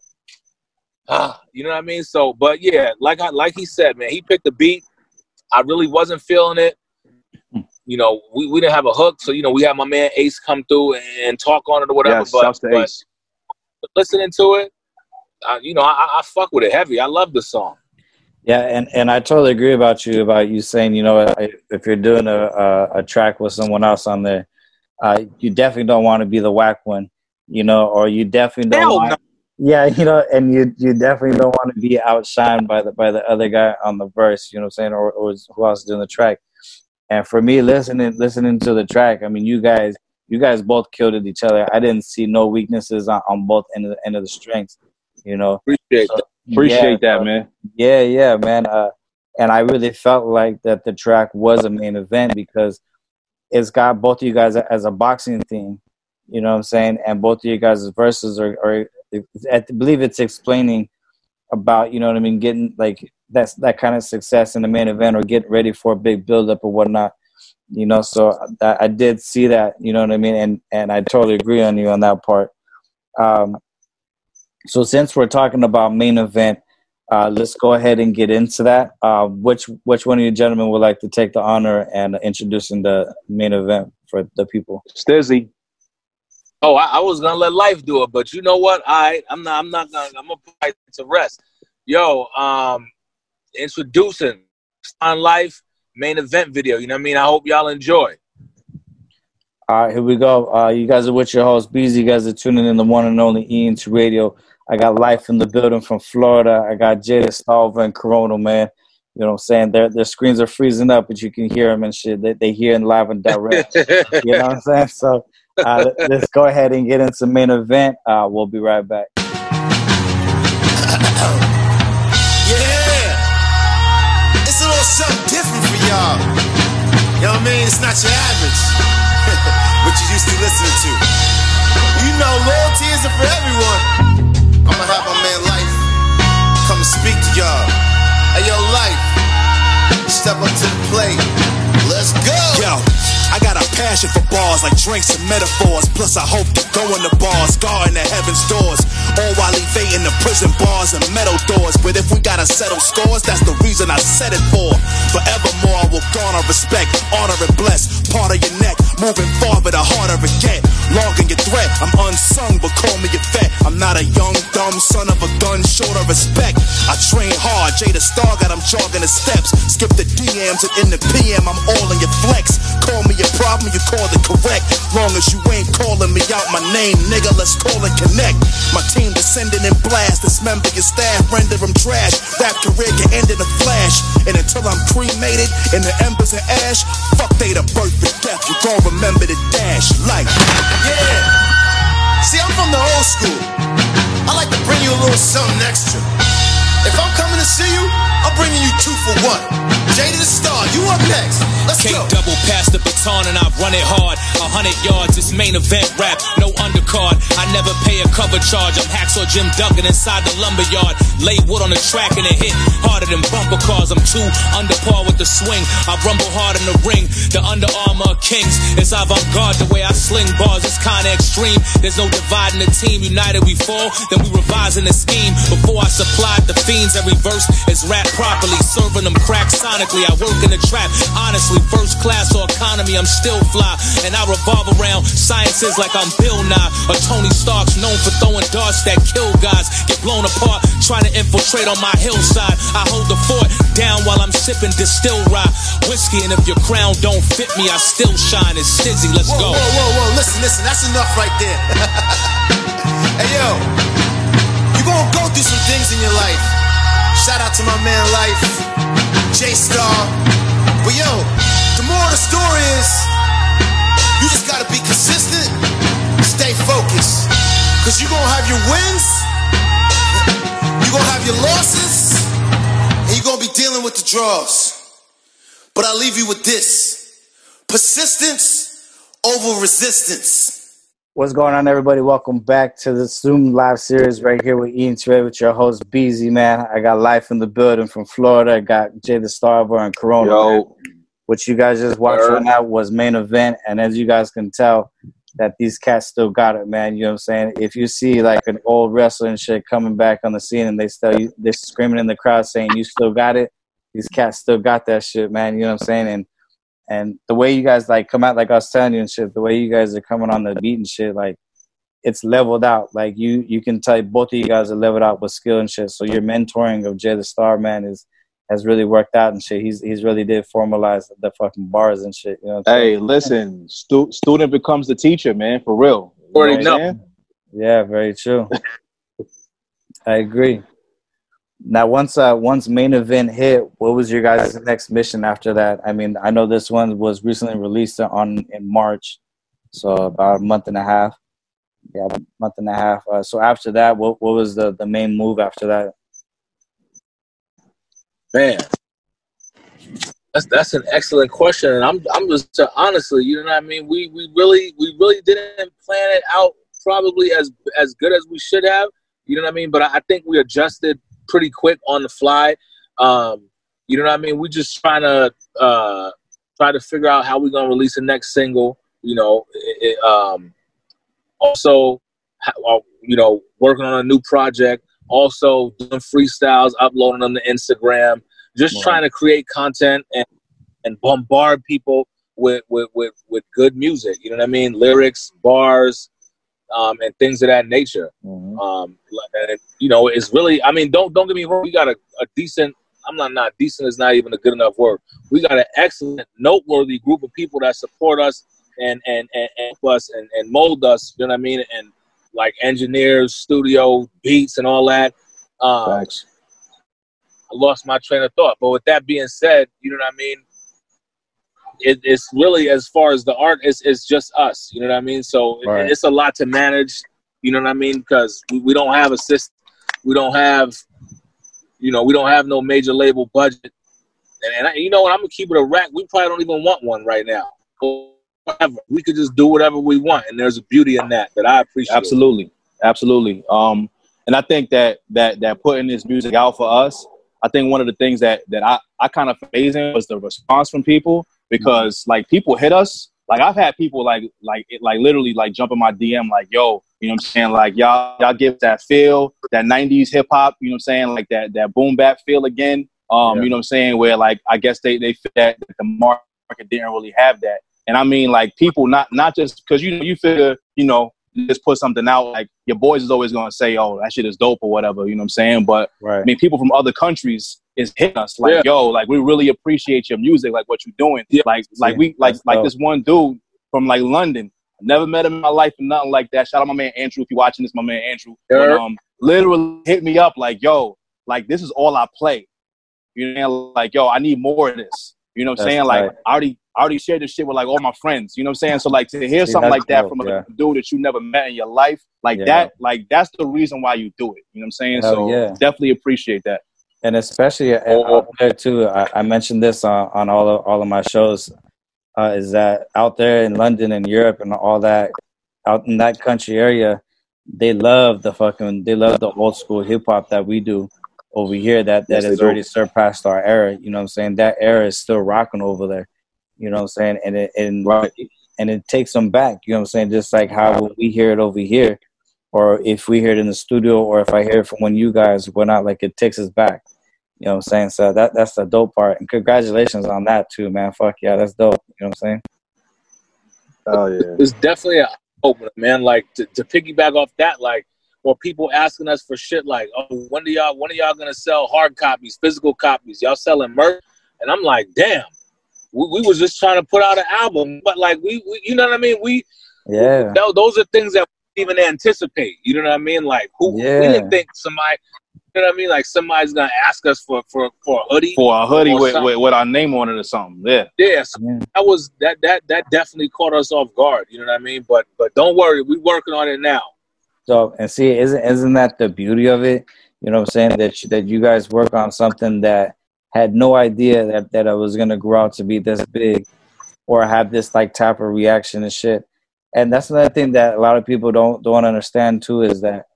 Speaker 9: ah, you know what I mean? So, but yeah, like I like he said, man, he picked the beat. I really wasn't feeling it. You know, we, we didn't have a hook, so you know, we had my man Ace come through and talk on it or whatever.
Speaker 8: yes,
Speaker 9: but, but listening to it, I, you know, I, I fuck with it heavy. I love the song.
Speaker 7: Yeah, and, and I totally agree about you about you saying you know if you're doing a a, a track with someone else on there, uh, you definitely don't want to be the whack one, you know, or you definitely don't.
Speaker 9: Hell
Speaker 7: want,
Speaker 9: no.
Speaker 7: Yeah, you know, and you you definitely don't want to be outshined by the by the other guy on the verse, you know what I'm saying, or, or who else is doing the track. And for me, listening listening to the track, I mean, you guys you guys both killed it each other. I didn't see no weaknesses on, on both end of the end of the strengths, you know.
Speaker 9: Appreciate
Speaker 7: So,
Speaker 9: that.
Speaker 8: Appreciate
Speaker 7: yeah,
Speaker 8: that, man.
Speaker 7: yeah, yeah, man. Uh, and I really felt like that the track was a main event because it's got both of you guys as a boxing theme. You know what I'm saying? And both of you guys' verses are, are I believe it's explaining about, you know what I mean, getting like that's that kind of success in the main event or getting ready for a big build up or whatnot. You know, so that, I did see that, you know what I mean? And and I totally agree on you on that part. Um, so since we're talking about main event, uh, let's go ahead and get into that. Uh, which which one of you gentlemen would like to take the honor and introducing the main event for the people?
Speaker 8: Stizzy.
Speaker 9: Oh, I, I was gonna let life do it, but you know what? I I'm not I'm not gonna I'm gonna put it to rest. Yo, um, introducing on life main event video. You know what I mean? I hope y'all enjoy.
Speaker 7: All right, here we go. Uh, you guys are with your host, Beezy. You guys are tuning in the one and only ENT Radio. I got Life in the building from Florida. I got Jada Stalva and Corona, man. You know what I'm saying? Their their screens are freezing up, but you can hear them and shit. They, they hear and live and direct. you know what I'm saying? So uh, let's go ahead and get into main event. Uh, we'll be right back.
Speaker 5: Yeah, it's a little something different for y'all. You know what I mean? It's not your average, what you used to listening to. You know, loyalty isn't for everyone. Speak to y'all. Hey, yo, Life, step up to the plate.
Speaker 10: Passion for bars like drinks and metaphors. Plus, I hope to go in the bars, guarding the heaven's doors. All while evading the prison bars and metal doors. But if we gotta settle scores, that's the reason I set it for. Forevermore, I will garner respect, honor and bless. Part of your neck, moving forward, the harder it get. Logging your threat, I'm unsung, but call me a vet. I'm not a young, dumb son of a gun, short of respect. I train hard, Jada Star got him jogging the steps. Skip the DMs and in the PM, I'm all in your flex. Call me a problem, you call it correct. Long as you ain't calling me out my name, nigga, let's call and connect. My team descending in blast, dismember your staff, render them trash. Rap career can end in a flash. And until I'm cremated in the embers of ash, fuck they the birth and death. You gon' remember the dash. Like,
Speaker 5: Yeah. See, I'm from the old school. I like to bring you a little something extra. If I'm coming to see you, I'm bringing you two for one. Jada the Star, you up next. Let's
Speaker 11: Can't
Speaker 5: go.
Speaker 11: double pass the baton and I run it hard. A hundred yards, it's main event rap, no undercard. I never pay a cover charge. I'm Hacksaw Jim Duggan inside the lumber yard. Lay wood on the track and it hit harder than bumper cars. I'm too under par with the swing. I rumble hard in the ring. The Under Armour Kings. It's avant-garde the way I sling bars. It's kinda extreme. There's no dividing the team. United we fall, then we revising the scheme. Before I supplied the fiends, every verse is rap properly. Serving them crack sonically. I work in the trap. Honestly, first class or economy, I'm still fly. And I revolve around sciences like I'm Bill Nye. Or Tony Stark's known for throwing darts that kill guys. Get blown apart, trying to infiltrate on my hillside. I hold the fort down while I'm sipping distilled rye whiskey. And if your crown don't fit me, I still shine. It's Stizzy, let's
Speaker 5: Whoa,
Speaker 11: go.
Speaker 5: whoa, whoa, whoa. Listen, listen, that's enough right there. hey, yo, you gonna go through some things in your life. Shout out to my man Life, J Star. But yo, the moral of the story is you just gotta be consistent, stay focused. Cause you gonna have your wins, you gonna have your losses, and you're gonna be dealing with the draws. But I leave you with this persistence over resistance.
Speaker 7: What's going on, everybody? Welcome back to the Zoom live series right here with Ian Trey with your host, Beezy, man. I got Life in the building from Florida. I got Jay the Starver and Corona. man.
Speaker 8: Yo,
Speaker 7: What you guys just watched right now was main event. And as you guys can tell, that these cats still got it, man. You know what I'm saying? If you see like an old wrestling shit coming back on the scene and they still you, they're screaming in the crowd saying you still got it, these cats still got that shit, man. You know what I'm saying? And and the way you guys like come out like I was telling you and shit, the way you guys are coming on the beat and shit, like it's leveled out. Like you you can tell both of you guys are leveled out with skill and shit. So your mentoring of Jay the Star man is has really worked out and shit. He's he's really did formalize the fucking bars and shit. You know what I'm saying?
Speaker 8: hey, listen, stu- student becomes the teacher, man, for real. You
Speaker 9: Already
Speaker 8: what I'm
Speaker 9: know.
Speaker 7: Yeah, very true. I agree. Now, once uh, once main event hit, what was your guys' next mission after that? I mean, I know this one was recently released on in March, so about a month and a half. Yeah, a month and a half. Uh, so after that, what what was the the main move after that?
Speaker 9: Man, that's that's an excellent question, and I'm I'm just uh, honestly, you know what I mean. We we really we really didn't plan it out probably as as good as we should have. You know what I mean. But I, I think we adjusted pretty quick on the fly. Um, you know what I mean. We just trying to uh, try to figure out how we're gonna release the next single. You know, it, um, also, uh, you know, working on a new project. Also doing freestyles, uploading them to Instagram just
Speaker 7: Wow.
Speaker 9: trying to create content and, and bombard people with, with, with, with good music. You know what I mean? Lyrics, bars, um, and things of that nature.
Speaker 8: Mm-hmm.
Speaker 9: Um, and, you know, it's really. I mean, don't don't get me wrong. We got a, a decent. I'm not not decent is not even a good enough word. We got an excellent, noteworthy group of people that support us and and and, and help us and, and mold us. You know what I mean? And like engineers, studio beats, and all that. Um,
Speaker 8: Facts.
Speaker 9: I lost my train of thought. But with that being said, you know what I mean? It, it's really as far as the art is it's just us. You know what I mean? So it- it's a lot to manage. You know what I mean? Because we, we don't have a system. We don't have, you know, we don't have no major label budget. And, and I, you know what? I'm gonna keep it a rack. We probably don't even want one right now. Whatever. We could just do whatever we want, and there's a beauty in that that I appreciate.
Speaker 8: Absolutely, absolutely. Um, and I think that that that putting this music out for us, I think one of the things that that I I kind of amazing was the response from people because like people hit us. Like I've had people like like it, like literally like jump in my DM like yo, you know what I'm saying? Like y'all y'all give that feel, that '90s hip hop, you know what I'm saying? Like that that boom bap feel again. Um, you know what I'm saying? Where like I guess they they feel that the market didn't really have that. And I mean, like people, not not just because you you figure, you know, just put something out. Like your boys is always gonna say, "Oh, that shit is dope" or whatever. You know what I'm saying? But
Speaker 7: Right.
Speaker 8: I mean, people from other countries is hitting us like,
Speaker 9: Yeah.
Speaker 8: "Yo, like we really appreciate your music, like what you're doing."
Speaker 9: Yeah.
Speaker 8: Like like we like like this one dude from like London. Never met him in my life or nothing like that. Shout out my man Andrew if you're watching this, my man Andrew.
Speaker 9: Yeah.
Speaker 8: um, literally hit me up like, "Yo, like this is all I play." You know, like, "Yo, I need more of this." You know what I'm saying? Like
Speaker 7: tight.
Speaker 8: I already I already shared this shit with like all my friends. You know what I'm saying? So like to hear
Speaker 7: See,
Speaker 8: something like that from
Speaker 7: yeah.
Speaker 8: a dude that you never met in your life, like
Speaker 7: Yeah.
Speaker 8: that, like that's the reason why you do it. You know what I'm saying?
Speaker 7: Hell
Speaker 8: so
Speaker 7: yeah.
Speaker 8: definitely appreciate that.
Speaker 7: And especially out there too. I, I mentioned this on, on all of all of my shows. Uh, is that out there in London and Europe and all that out in that country area, they love the fucking they love the old school hip hop that we do over here. That that
Speaker 8: Yes,
Speaker 7: has already surpassed our era. You know what I'm saying? That era is still rocking over there. You know what I'm saying? And it and
Speaker 8: Right.
Speaker 7: and it takes them back. You know what I'm saying? Just like how we hear it over here, or if we hear it in the studio, or if I hear it from when you guys went out, like it takes us back. You know what I'm saying? So that that's the dope part. And congratulations on that too, man. Fuck yeah, that's dope. You know what I'm saying?
Speaker 8: Oh yeah.
Speaker 9: it's definitely an opener, man. Like to, to piggyback off that, like, or people asking us for shit like, oh, when do y'all, when are y'all gonna sell hard copies, physical copies? Y'all selling merch? And I'm like, damn, we, we was just trying to put out an album, but like we, we you know what I mean? We,
Speaker 7: Yeah.
Speaker 9: tho- those are things that we didn't even anticipate. You know what I mean? Like who
Speaker 7: Yeah.
Speaker 9: we didn't think somebody, you know what I mean? Like somebody's gonna ask us for for for a hoodie.
Speaker 8: For a hoodie
Speaker 9: Or
Speaker 8: with,
Speaker 9: something.
Speaker 8: with, with our name on it or something. Yeah.
Speaker 9: Yeah, so
Speaker 7: Yeah.
Speaker 9: that was that that that definitely caught us off guard. You know what I mean? But but don't worry, we're working on it now.
Speaker 7: So and see, isn't isn't that the beauty of it? You know what I'm saying? That you, that you guys work on something that had no idea that that it was gonna grow out to be this big, or have this like type of reaction and shit. And that's another thing that a lot of people don't don't understand too is that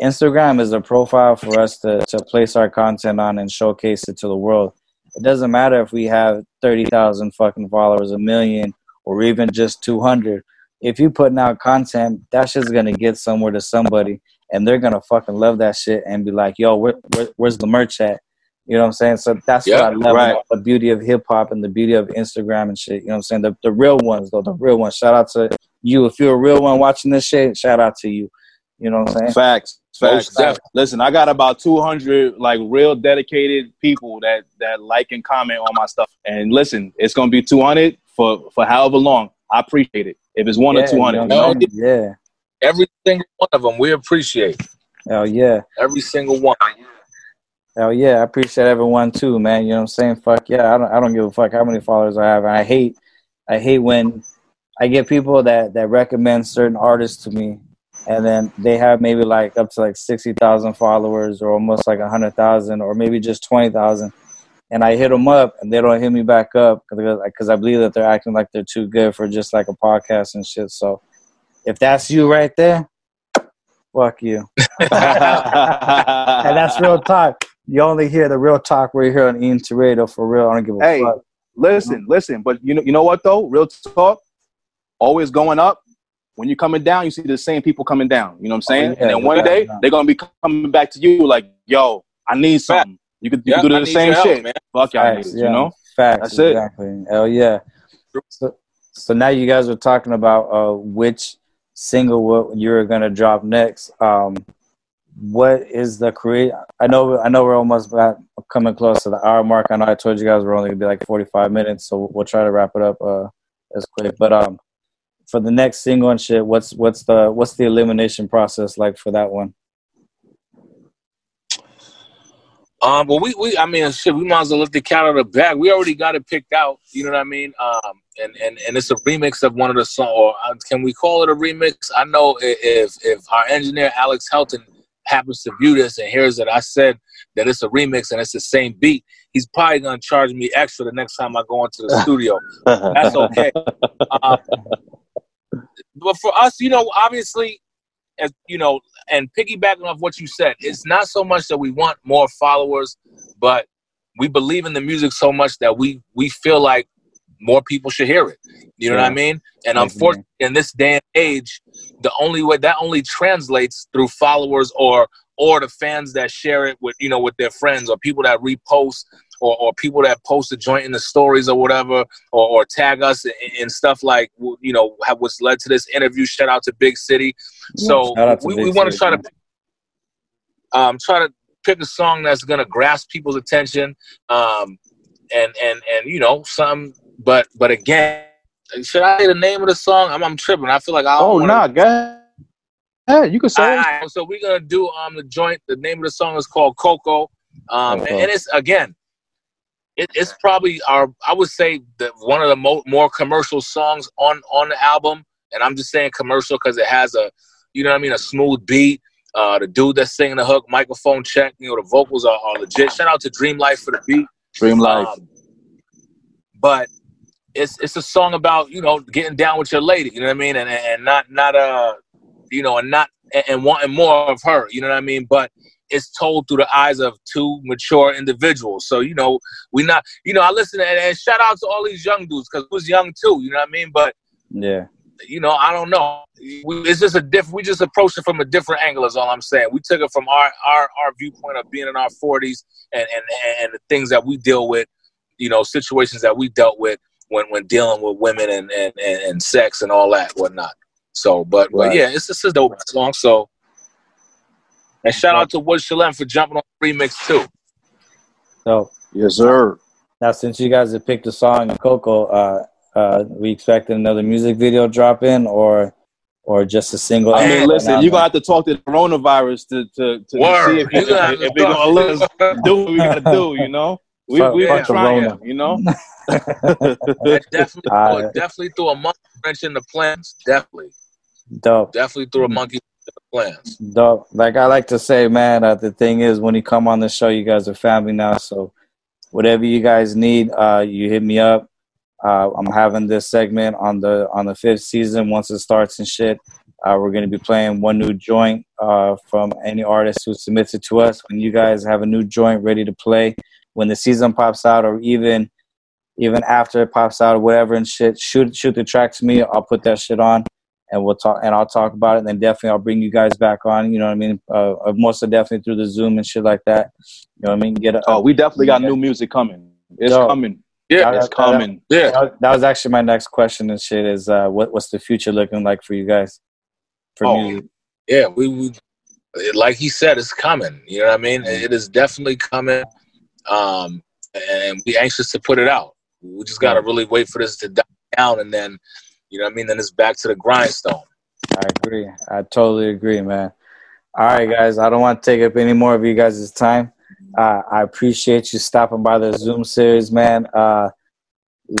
Speaker 7: Instagram is a profile for us to to place our content on and showcase it to the world. It doesn't matter if we have thirty thousand fucking followers, a million, or even just two hundred if you putting out content, that shit's gonna get somewhere to somebody, and they're gonna fucking love that shit and be like, "Yo, where, where, where's the merch at?" You know what I'm saying? So that's
Speaker 9: Yeah,
Speaker 7: what I love
Speaker 8: right.
Speaker 7: about the beauty of hip hop and the beauty of Instagram and shit. You know what I'm saying? The the real ones though, the real ones. Shout out to you if you're a real one watching this shit. Shout out to you. You know what I'm saying?
Speaker 8: Facts. Facts.
Speaker 9: Most definitely.
Speaker 8: Listen, I got about 200 like real dedicated people that that like and comment on my stuff. And listen, it's gonna be 200 for for however long. I appreciate it. If it's one
Speaker 7: Yeah,
Speaker 8: or 200,
Speaker 7: you
Speaker 8: you
Speaker 7: know
Speaker 8: know.
Speaker 7: what I'm saying? Yeah.
Speaker 9: Every single one of them, we appreciate
Speaker 7: Hell yeah.
Speaker 9: every single one.
Speaker 7: Hell yeah, I appreciate everyone too, man. You know what I'm saying? Fuck yeah, I don't I don't give a fuck how many followers I have. And I hate I hate when I get people that that recommend certain artists to me and then they have maybe like up to like 60,000 followers or almost like 100,000 or maybe just 20,000 and I hit them up and they don't hit me back up because I believe that they're acting like they're too good for just like a podcast and shit. So if that's you right there, fuck you. and that's real talk. You only hear the real talk right here on ENT Radio for real. I don't give a
Speaker 8: Hey,
Speaker 7: fuck.
Speaker 8: listen, listen. But you know, you know what though? Real talk, always going up. When you're coming down, you see the same people coming down. You know what I'm saying?
Speaker 7: yeah,
Speaker 8: and then one
Speaker 7: yeah,
Speaker 8: day
Speaker 7: yeah.
Speaker 8: they're gonna be coming back to you like, "Yo, I need something." You could, you
Speaker 9: Yeah,
Speaker 8: could do the same
Speaker 9: help,
Speaker 8: shit.
Speaker 9: man.
Speaker 8: Fuck y'all
Speaker 7: Facts, yeah.
Speaker 8: you know?
Speaker 7: Facts,
Speaker 8: That's it.
Speaker 7: exactly. Hell yeah. So, so now you guys are talking about uh, which single you're gonna drop next. Um, what is the create? I know I know we're almost about coming close to the hour mark. I know I told you guys we're only gonna be like 45 minutes, so we'll try to wrap it up uh, as quick. But um, for the next single and shit, what's what's the what's the elimination process like for that one?
Speaker 9: Um, well, we, we, I mean, shit, we might as well let the cat out of the bag. We already got it picked out. You know what I mean? Um, and, and, and it's a remix of one of the songs. Or uh, can we call it a remix? I know if if our engineer Alex Helton happens to view this and hears that I said that it's a remix and it's the same beat, he's probably gonna charge me extra the next time I go into the studio. That's okay. Um, but for us, you know, obviously, as you know, and piggybacking off what you said, it's not so much that we want more followers, but we believe in the music so much that we we feel like more people should hear it. You know yeah. what I mean? And unfortunately, in this day and age, the only way that only translates through followers or or the fans that share it with you know with their friends or people that repost or, or people that post a joint in the stories or whatever or, or tag us and stuff like you know have what's led to this interview. Shout out to big city. So we, we want to try to um try to pick a song that's going to grasp people's attention um and and and you know some but but again should i say the name of the song? I'm, I'm tripping. I feel like i
Speaker 8: oh nah go ahead. Yeah, you can say.
Speaker 9: Right, so we're gonna do um the joint. The name of the song is called Coco, um, and, and it's again it, it's probably our I would say the one of the mo- more commercial songs on on the album, and I'm just saying commercial because it has a you know what I mean a smooth beat. Uh, the dude that's singing the hook, microphone check, you know the vocals are, are legit. Shout out to Dream Life for the beat.
Speaker 8: Dream Life. Um,
Speaker 9: but it's it's a song about you know getting down with your lady, you know what I mean, and and not not uh you know and not and wanting more of her, you know what I mean. But it's told through the eyes of two mature individuals. So you know, we not you know I listen and, and shout out to all these young dudes because was young too. You know what I mean? But
Speaker 7: yeah,
Speaker 9: you know I don't know. We, it's just a different. We just approached it from a different angle. Is all I'm saying. We took it from our our our viewpoint of being in our 40s and and and the things that we deal with. You know, situations that we dealt with when when dealing with women and and and, and sex and all that whatnot. So, but right. but yeah, it's just a dope song. So and shout out to Wood Shalem for jumping on the remix too.
Speaker 7: So
Speaker 8: yes, sir.
Speaker 7: Now, since you guys have picked a song, Coco, uh, uh, we expecting another music video drop in, or or just a single.
Speaker 8: I mean, listen, you're gonna have to talk to the coronavirus to to, to see if, if, if, if they're gonna let us do what we gotta do. You know, we fuck, we fuck trying. You know,
Speaker 9: definitely, uh, definitely threw a monkey wrench in the plans. Definitely,
Speaker 7: dope.
Speaker 9: Definitely threw a monkey plans.
Speaker 7: Dope. Like I like to say, man, uh, the thing is, when you come on the show, you guys are family now. So whatever you guys need, uh, you hit me up. Uh, I'm having this segment on the on the fifth season. Once it starts and shit, uh, we're gonna be playing one new joint uh, from any artist who submits it to us. When you guys have a new joint ready to play, when the season pops out, or even even after it pops out or whatever and shit, shoot shoot the track to me. I'll put that shit on and we'll talk and I'll talk about it. And then definitely I'll bring you guys back on. You know what I mean? Uh, uh most of definitely through the Zoom and shit like that. You know what I mean? Get a,
Speaker 8: oh, we definitely got new music coming. It's yo, coming. Yeah, it's coming.
Speaker 9: yeah,
Speaker 7: that was actually my next question and shit. Is uh, what what's the future looking like for you guys?
Speaker 9: For oh, music? yeah, we, we like he said, it's coming. You know what I mean? It is definitely coming. Um, and we anxious to put it out. We just gotta really wait for this to die down, and then you know what I mean? Then it's back to the grindstone.
Speaker 7: I agree. I totally agree, man. All right, guys. I don't want to take up any more of you guys' time. Uh, I appreciate you stopping by the Zoom series, man. Uh,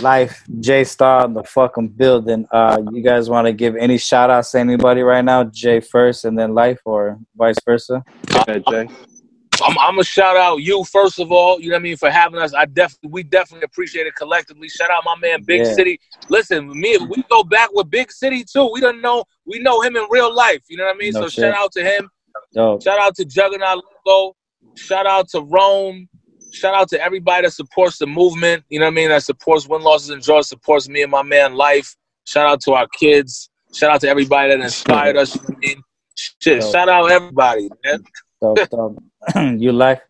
Speaker 7: Life, J Star in the fucking building. Uh, you guys want to give any shout outs to anybody right now? Jay first and then Life, or vice versa?
Speaker 8: Yeah, Jay.
Speaker 9: I'm, I'm gonna shout out you first of all. You know what I mean for having us. I definitely, we definitely appreciate it collectively. Shout out my man Big yeah. City. Listen, me, we go back with Big City too. We don't know, we know him in real life. You know what I mean? No so shit. shout out to him. Dope. Shout out to Juggernaut Logo. Shout out to Rome. Shout out to everybody that supports the movement. You know what I mean? That supports win losses and draws. Supports me and my man Life. Shout out to our kids. Shout out to everybody that inspired us. You know I mean? Shit, shout out everybody, man.
Speaker 7: Dope, dope. you like?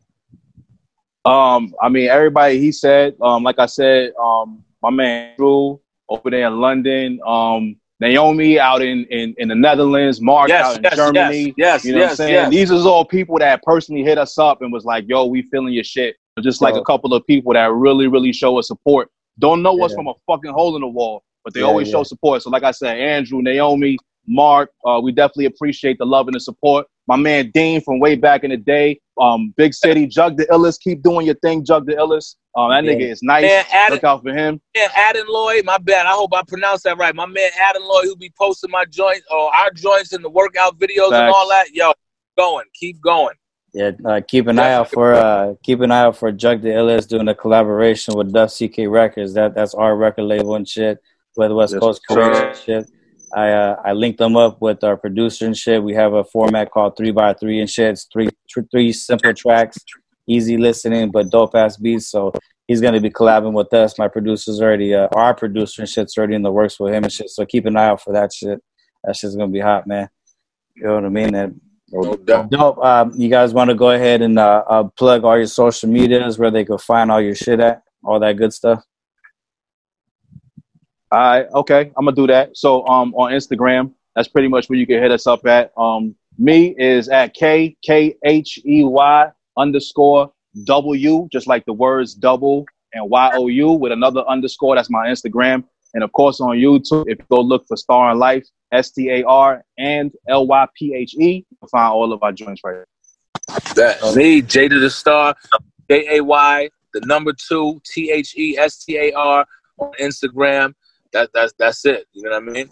Speaker 8: Um, I mean, everybody he said, um, like I said, um, my man Drew over there in London, um, Naomi out in, in, in the Netherlands, Mark
Speaker 9: Yes,
Speaker 8: out in
Speaker 9: yes,
Speaker 8: Germany.
Speaker 9: yes, yes,
Speaker 8: you know what I'm saying?
Speaker 9: yes.
Speaker 8: These is all people that personally hit us up and was like, yo, we feeling your shit. Just like
Speaker 7: Yo.
Speaker 8: a couple of people that really, really show us support. Don't know us
Speaker 7: Yeah.
Speaker 8: from a fucking hole in the wall, but they
Speaker 7: Yeah,
Speaker 8: always
Speaker 7: yeah.
Speaker 8: show support. So like I said, Andrew, Naomi, Mark, uh, we definitely appreciate the love and the support. My man Dean from way back in the day, um, Big City, Jug the Illest, keep doing your thing, Jug the Illest. Um, that
Speaker 7: Yeah.
Speaker 8: nigga is nice.
Speaker 9: Man, Adam-
Speaker 8: Look out for him.
Speaker 9: man, Adam Lloyd, my bad. I hope I pronounced that right. My man Adam Lloyd, who be posting my joints or our joints in the workout videos and all that. Yo, going, keep going.
Speaker 7: Yeah, uh, keep an eye out for uh, keep an eye out for Jug the Illest doing a collaboration with Duff CK Records. That that's our record label and shit. With West
Speaker 8: Yes,
Speaker 7: Coast
Speaker 8: sir.
Speaker 7: And shit. I uh, I linked them up with our producer and shit. We have a format called three by three and shit. It's three thr- three simple tracks, easy listening but dope ass beats. So he's gonna be collabing with us. My producer's already uh, our producer and shit's already in the works with him and shit. So keep an eye out for that shit. That shit's gonna be hot, man. You know what I mean? And
Speaker 9: No doubt.
Speaker 7: Dope. Um, you guys want to go ahead and uh, uh, plug all your social medias where they could find all your shit at, all that good stuff.
Speaker 8: All right, okay, I'm gonna do that. So um on Instagram, that's pretty much where you can hit us up at. Um me is at K K H E Y underscore W, just like the words double and Y O U with another underscore. That's my Instagram. And of course on YouTube, if you go look for Star and Life, S T A R and L Y P H E, you'll find all of our joints right there.
Speaker 9: That me, J to the Star, J A Y, the number two, T H E S T A R on Instagram. That that's that's it. You know what I mean?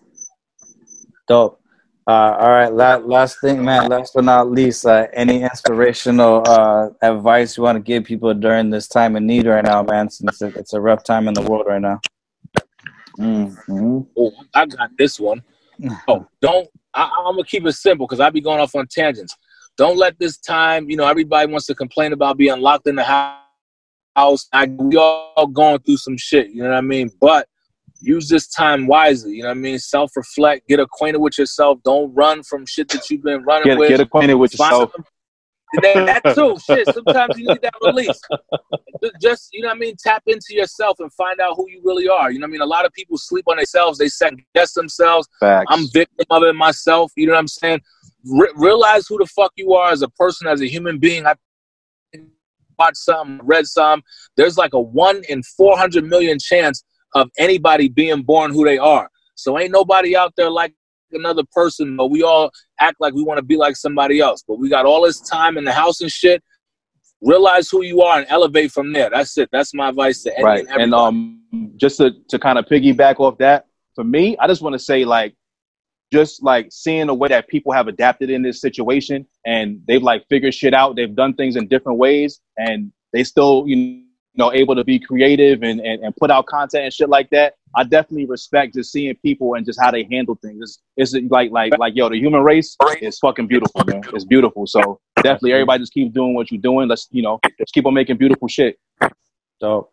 Speaker 7: Dope. Uh, all right. Last, last thing, man. Last but not least, uh, any inspirational uh, advice you want to give people during this time of need right now, man? Since it- it's a rough time in the world right now.
Speaker 8: Mm-hmm.
Speaker 9: Oh, I got this one. Oh, don't. I, I'm gonna keep it simple because I be going off on tangents. Don't let this time. You know, everybody wants to complain about being locked in the hou- house. I, we all going through some shit. You know what I mean? But use this time wisely. You know what I mean? Self reflect. Get acquainted with yourself. Don't run from shit that you've been running
Speaker 8: Get
Speaker 9: with.
Speaker 8: get acquainted with
Speaker 9: Find
Speaker 8: yourself.
Speaker 9: some- that, that too. Shit. Sometimes you need that release. Just you know what I mean. Tap into yourself and find out who you really are. You know what I mean. A lot of people sleep on themselves. They second guess themselves.
Speaker 8: Facts.
Speaker 9: I'm victim of it myself. You know what I'm saying? Re- realize who the fuck you are as a person, as a human being. I watched some, read some. There's like a one in 400 million chance of anybody being born who they are. So ain't nobody out there like another person, but we all act like we want to be like somebody else. But we got all this time in the house and shit. Realize who you are and elevate from there. That's it. That's my advice to any
Speaker 8: right
Speaker 9: and
Speaker 8: and um just to, to kind of piggyback off that for me i just want to say like just like seeing the way that people have adapted in this situation and they've like figured shit out they've done things in different ways and they still you know able to be creative and, and, and put out content and shit like that i definitely respect just seeing people and just how they handle things it's, it's like like like yo the human race is fucking beautiful man it's beautiful so definitely everybody just keep doing what you're doing let's you know just keep on making beautiful shit
Speaker 7: So,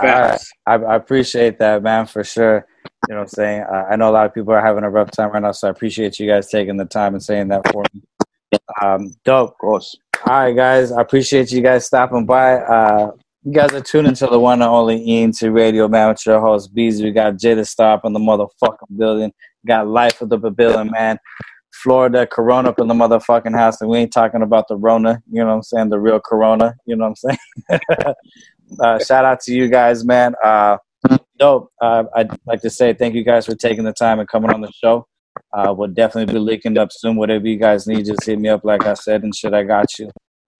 Speaker 7: All right. I, I appreciate that, man, for sure. You know what I'm saying? Uh, I know a lot of people are having a rough time right now, so I appreciate you guys taking the time and saying that for me. Um, dope.
Speaker 8: of course
Speaker 7: All right, guys. I appreciate you guys stopping by. Uh, you guys are tuning to the one and only ENT Radio, man, with your host, Beezy. We got Jada Stop in the motherfucking building. Got Life of the Pavilion, man. Florida, Corona up in the motherfucking house, and we ain't talking about the Rona, you know what I'm saying? The real Corona, you know what I'm saying? uh, shout out to you guys, man. Uh, dope. Uh, I'd like to say thank you guys for taking the time and coming on the show. Uh, we'll definitely be linking up soon. Whatever you guys need, just hit me up, like I said, and shit, I got you.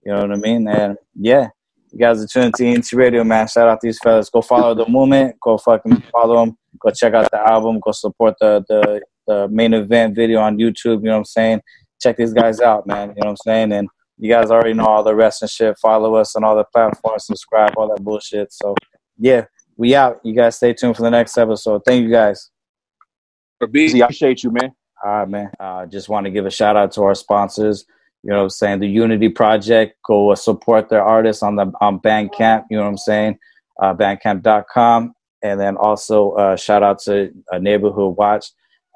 Speaker 7: You know what I mean? And yeah, you guys are tuning to ENT Radio, man. Shout out these fellas. Go follow the movement. Go fucking follow them. Go check out the album. Go support the the, the main event video on YouTube. You know what I'm saying? Check these guys out, man. You know what I'm saying? And you guys already know all the rest and shit. Follow us on all the platforms. Subscribe, all that bullshit. So yeah, we out. You guys stay tuned for the next episode. Thank you guys.
Speaker 9: For being
Speaker 8: Easy, I appreciate you man
Speaker 7: All right, man. Uh, just want to give a shout out to our sponsors. You know what I'm saying? The Unity Project. Go uh, support their artists on the on Bandcamp. You know what I'm saying? Uh, bandcamp.com. And then also uh, shout out to uh, Neighborhood Watch.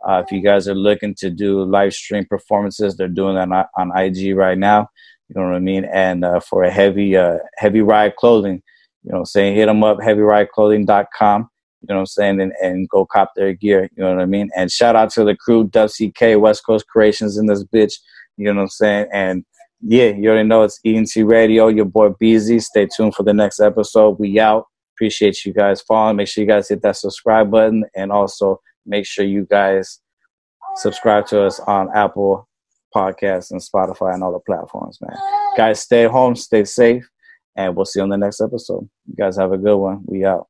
Speaker 7: Uh, if you guys are looking to do live stream performances, they're doing that on, on IG right now. You know what I mean? And uh, for a heavy uh, heavy ride clothing, you know what I'm saying? Hit them up, heavyrideclothing.com. you know what I'm saying, and, and go cop their gear, you know what I mean? And shout out to the crew, WCK, West Coast Creations in this bitch, you know what I'm saying? And yeah, you already know it's ENT Radio, your boy Beezy. Stay tuned for the next episode. We out. Appreciate you guys following. Make sure you guys hit that subscribe button and also make sure you guys subscribe to us on Apple Podcasts and Spotify and all the platforms, man. Guys, stay home, stay safe, and we'll see you on the next episode. You guys have a good one. We out.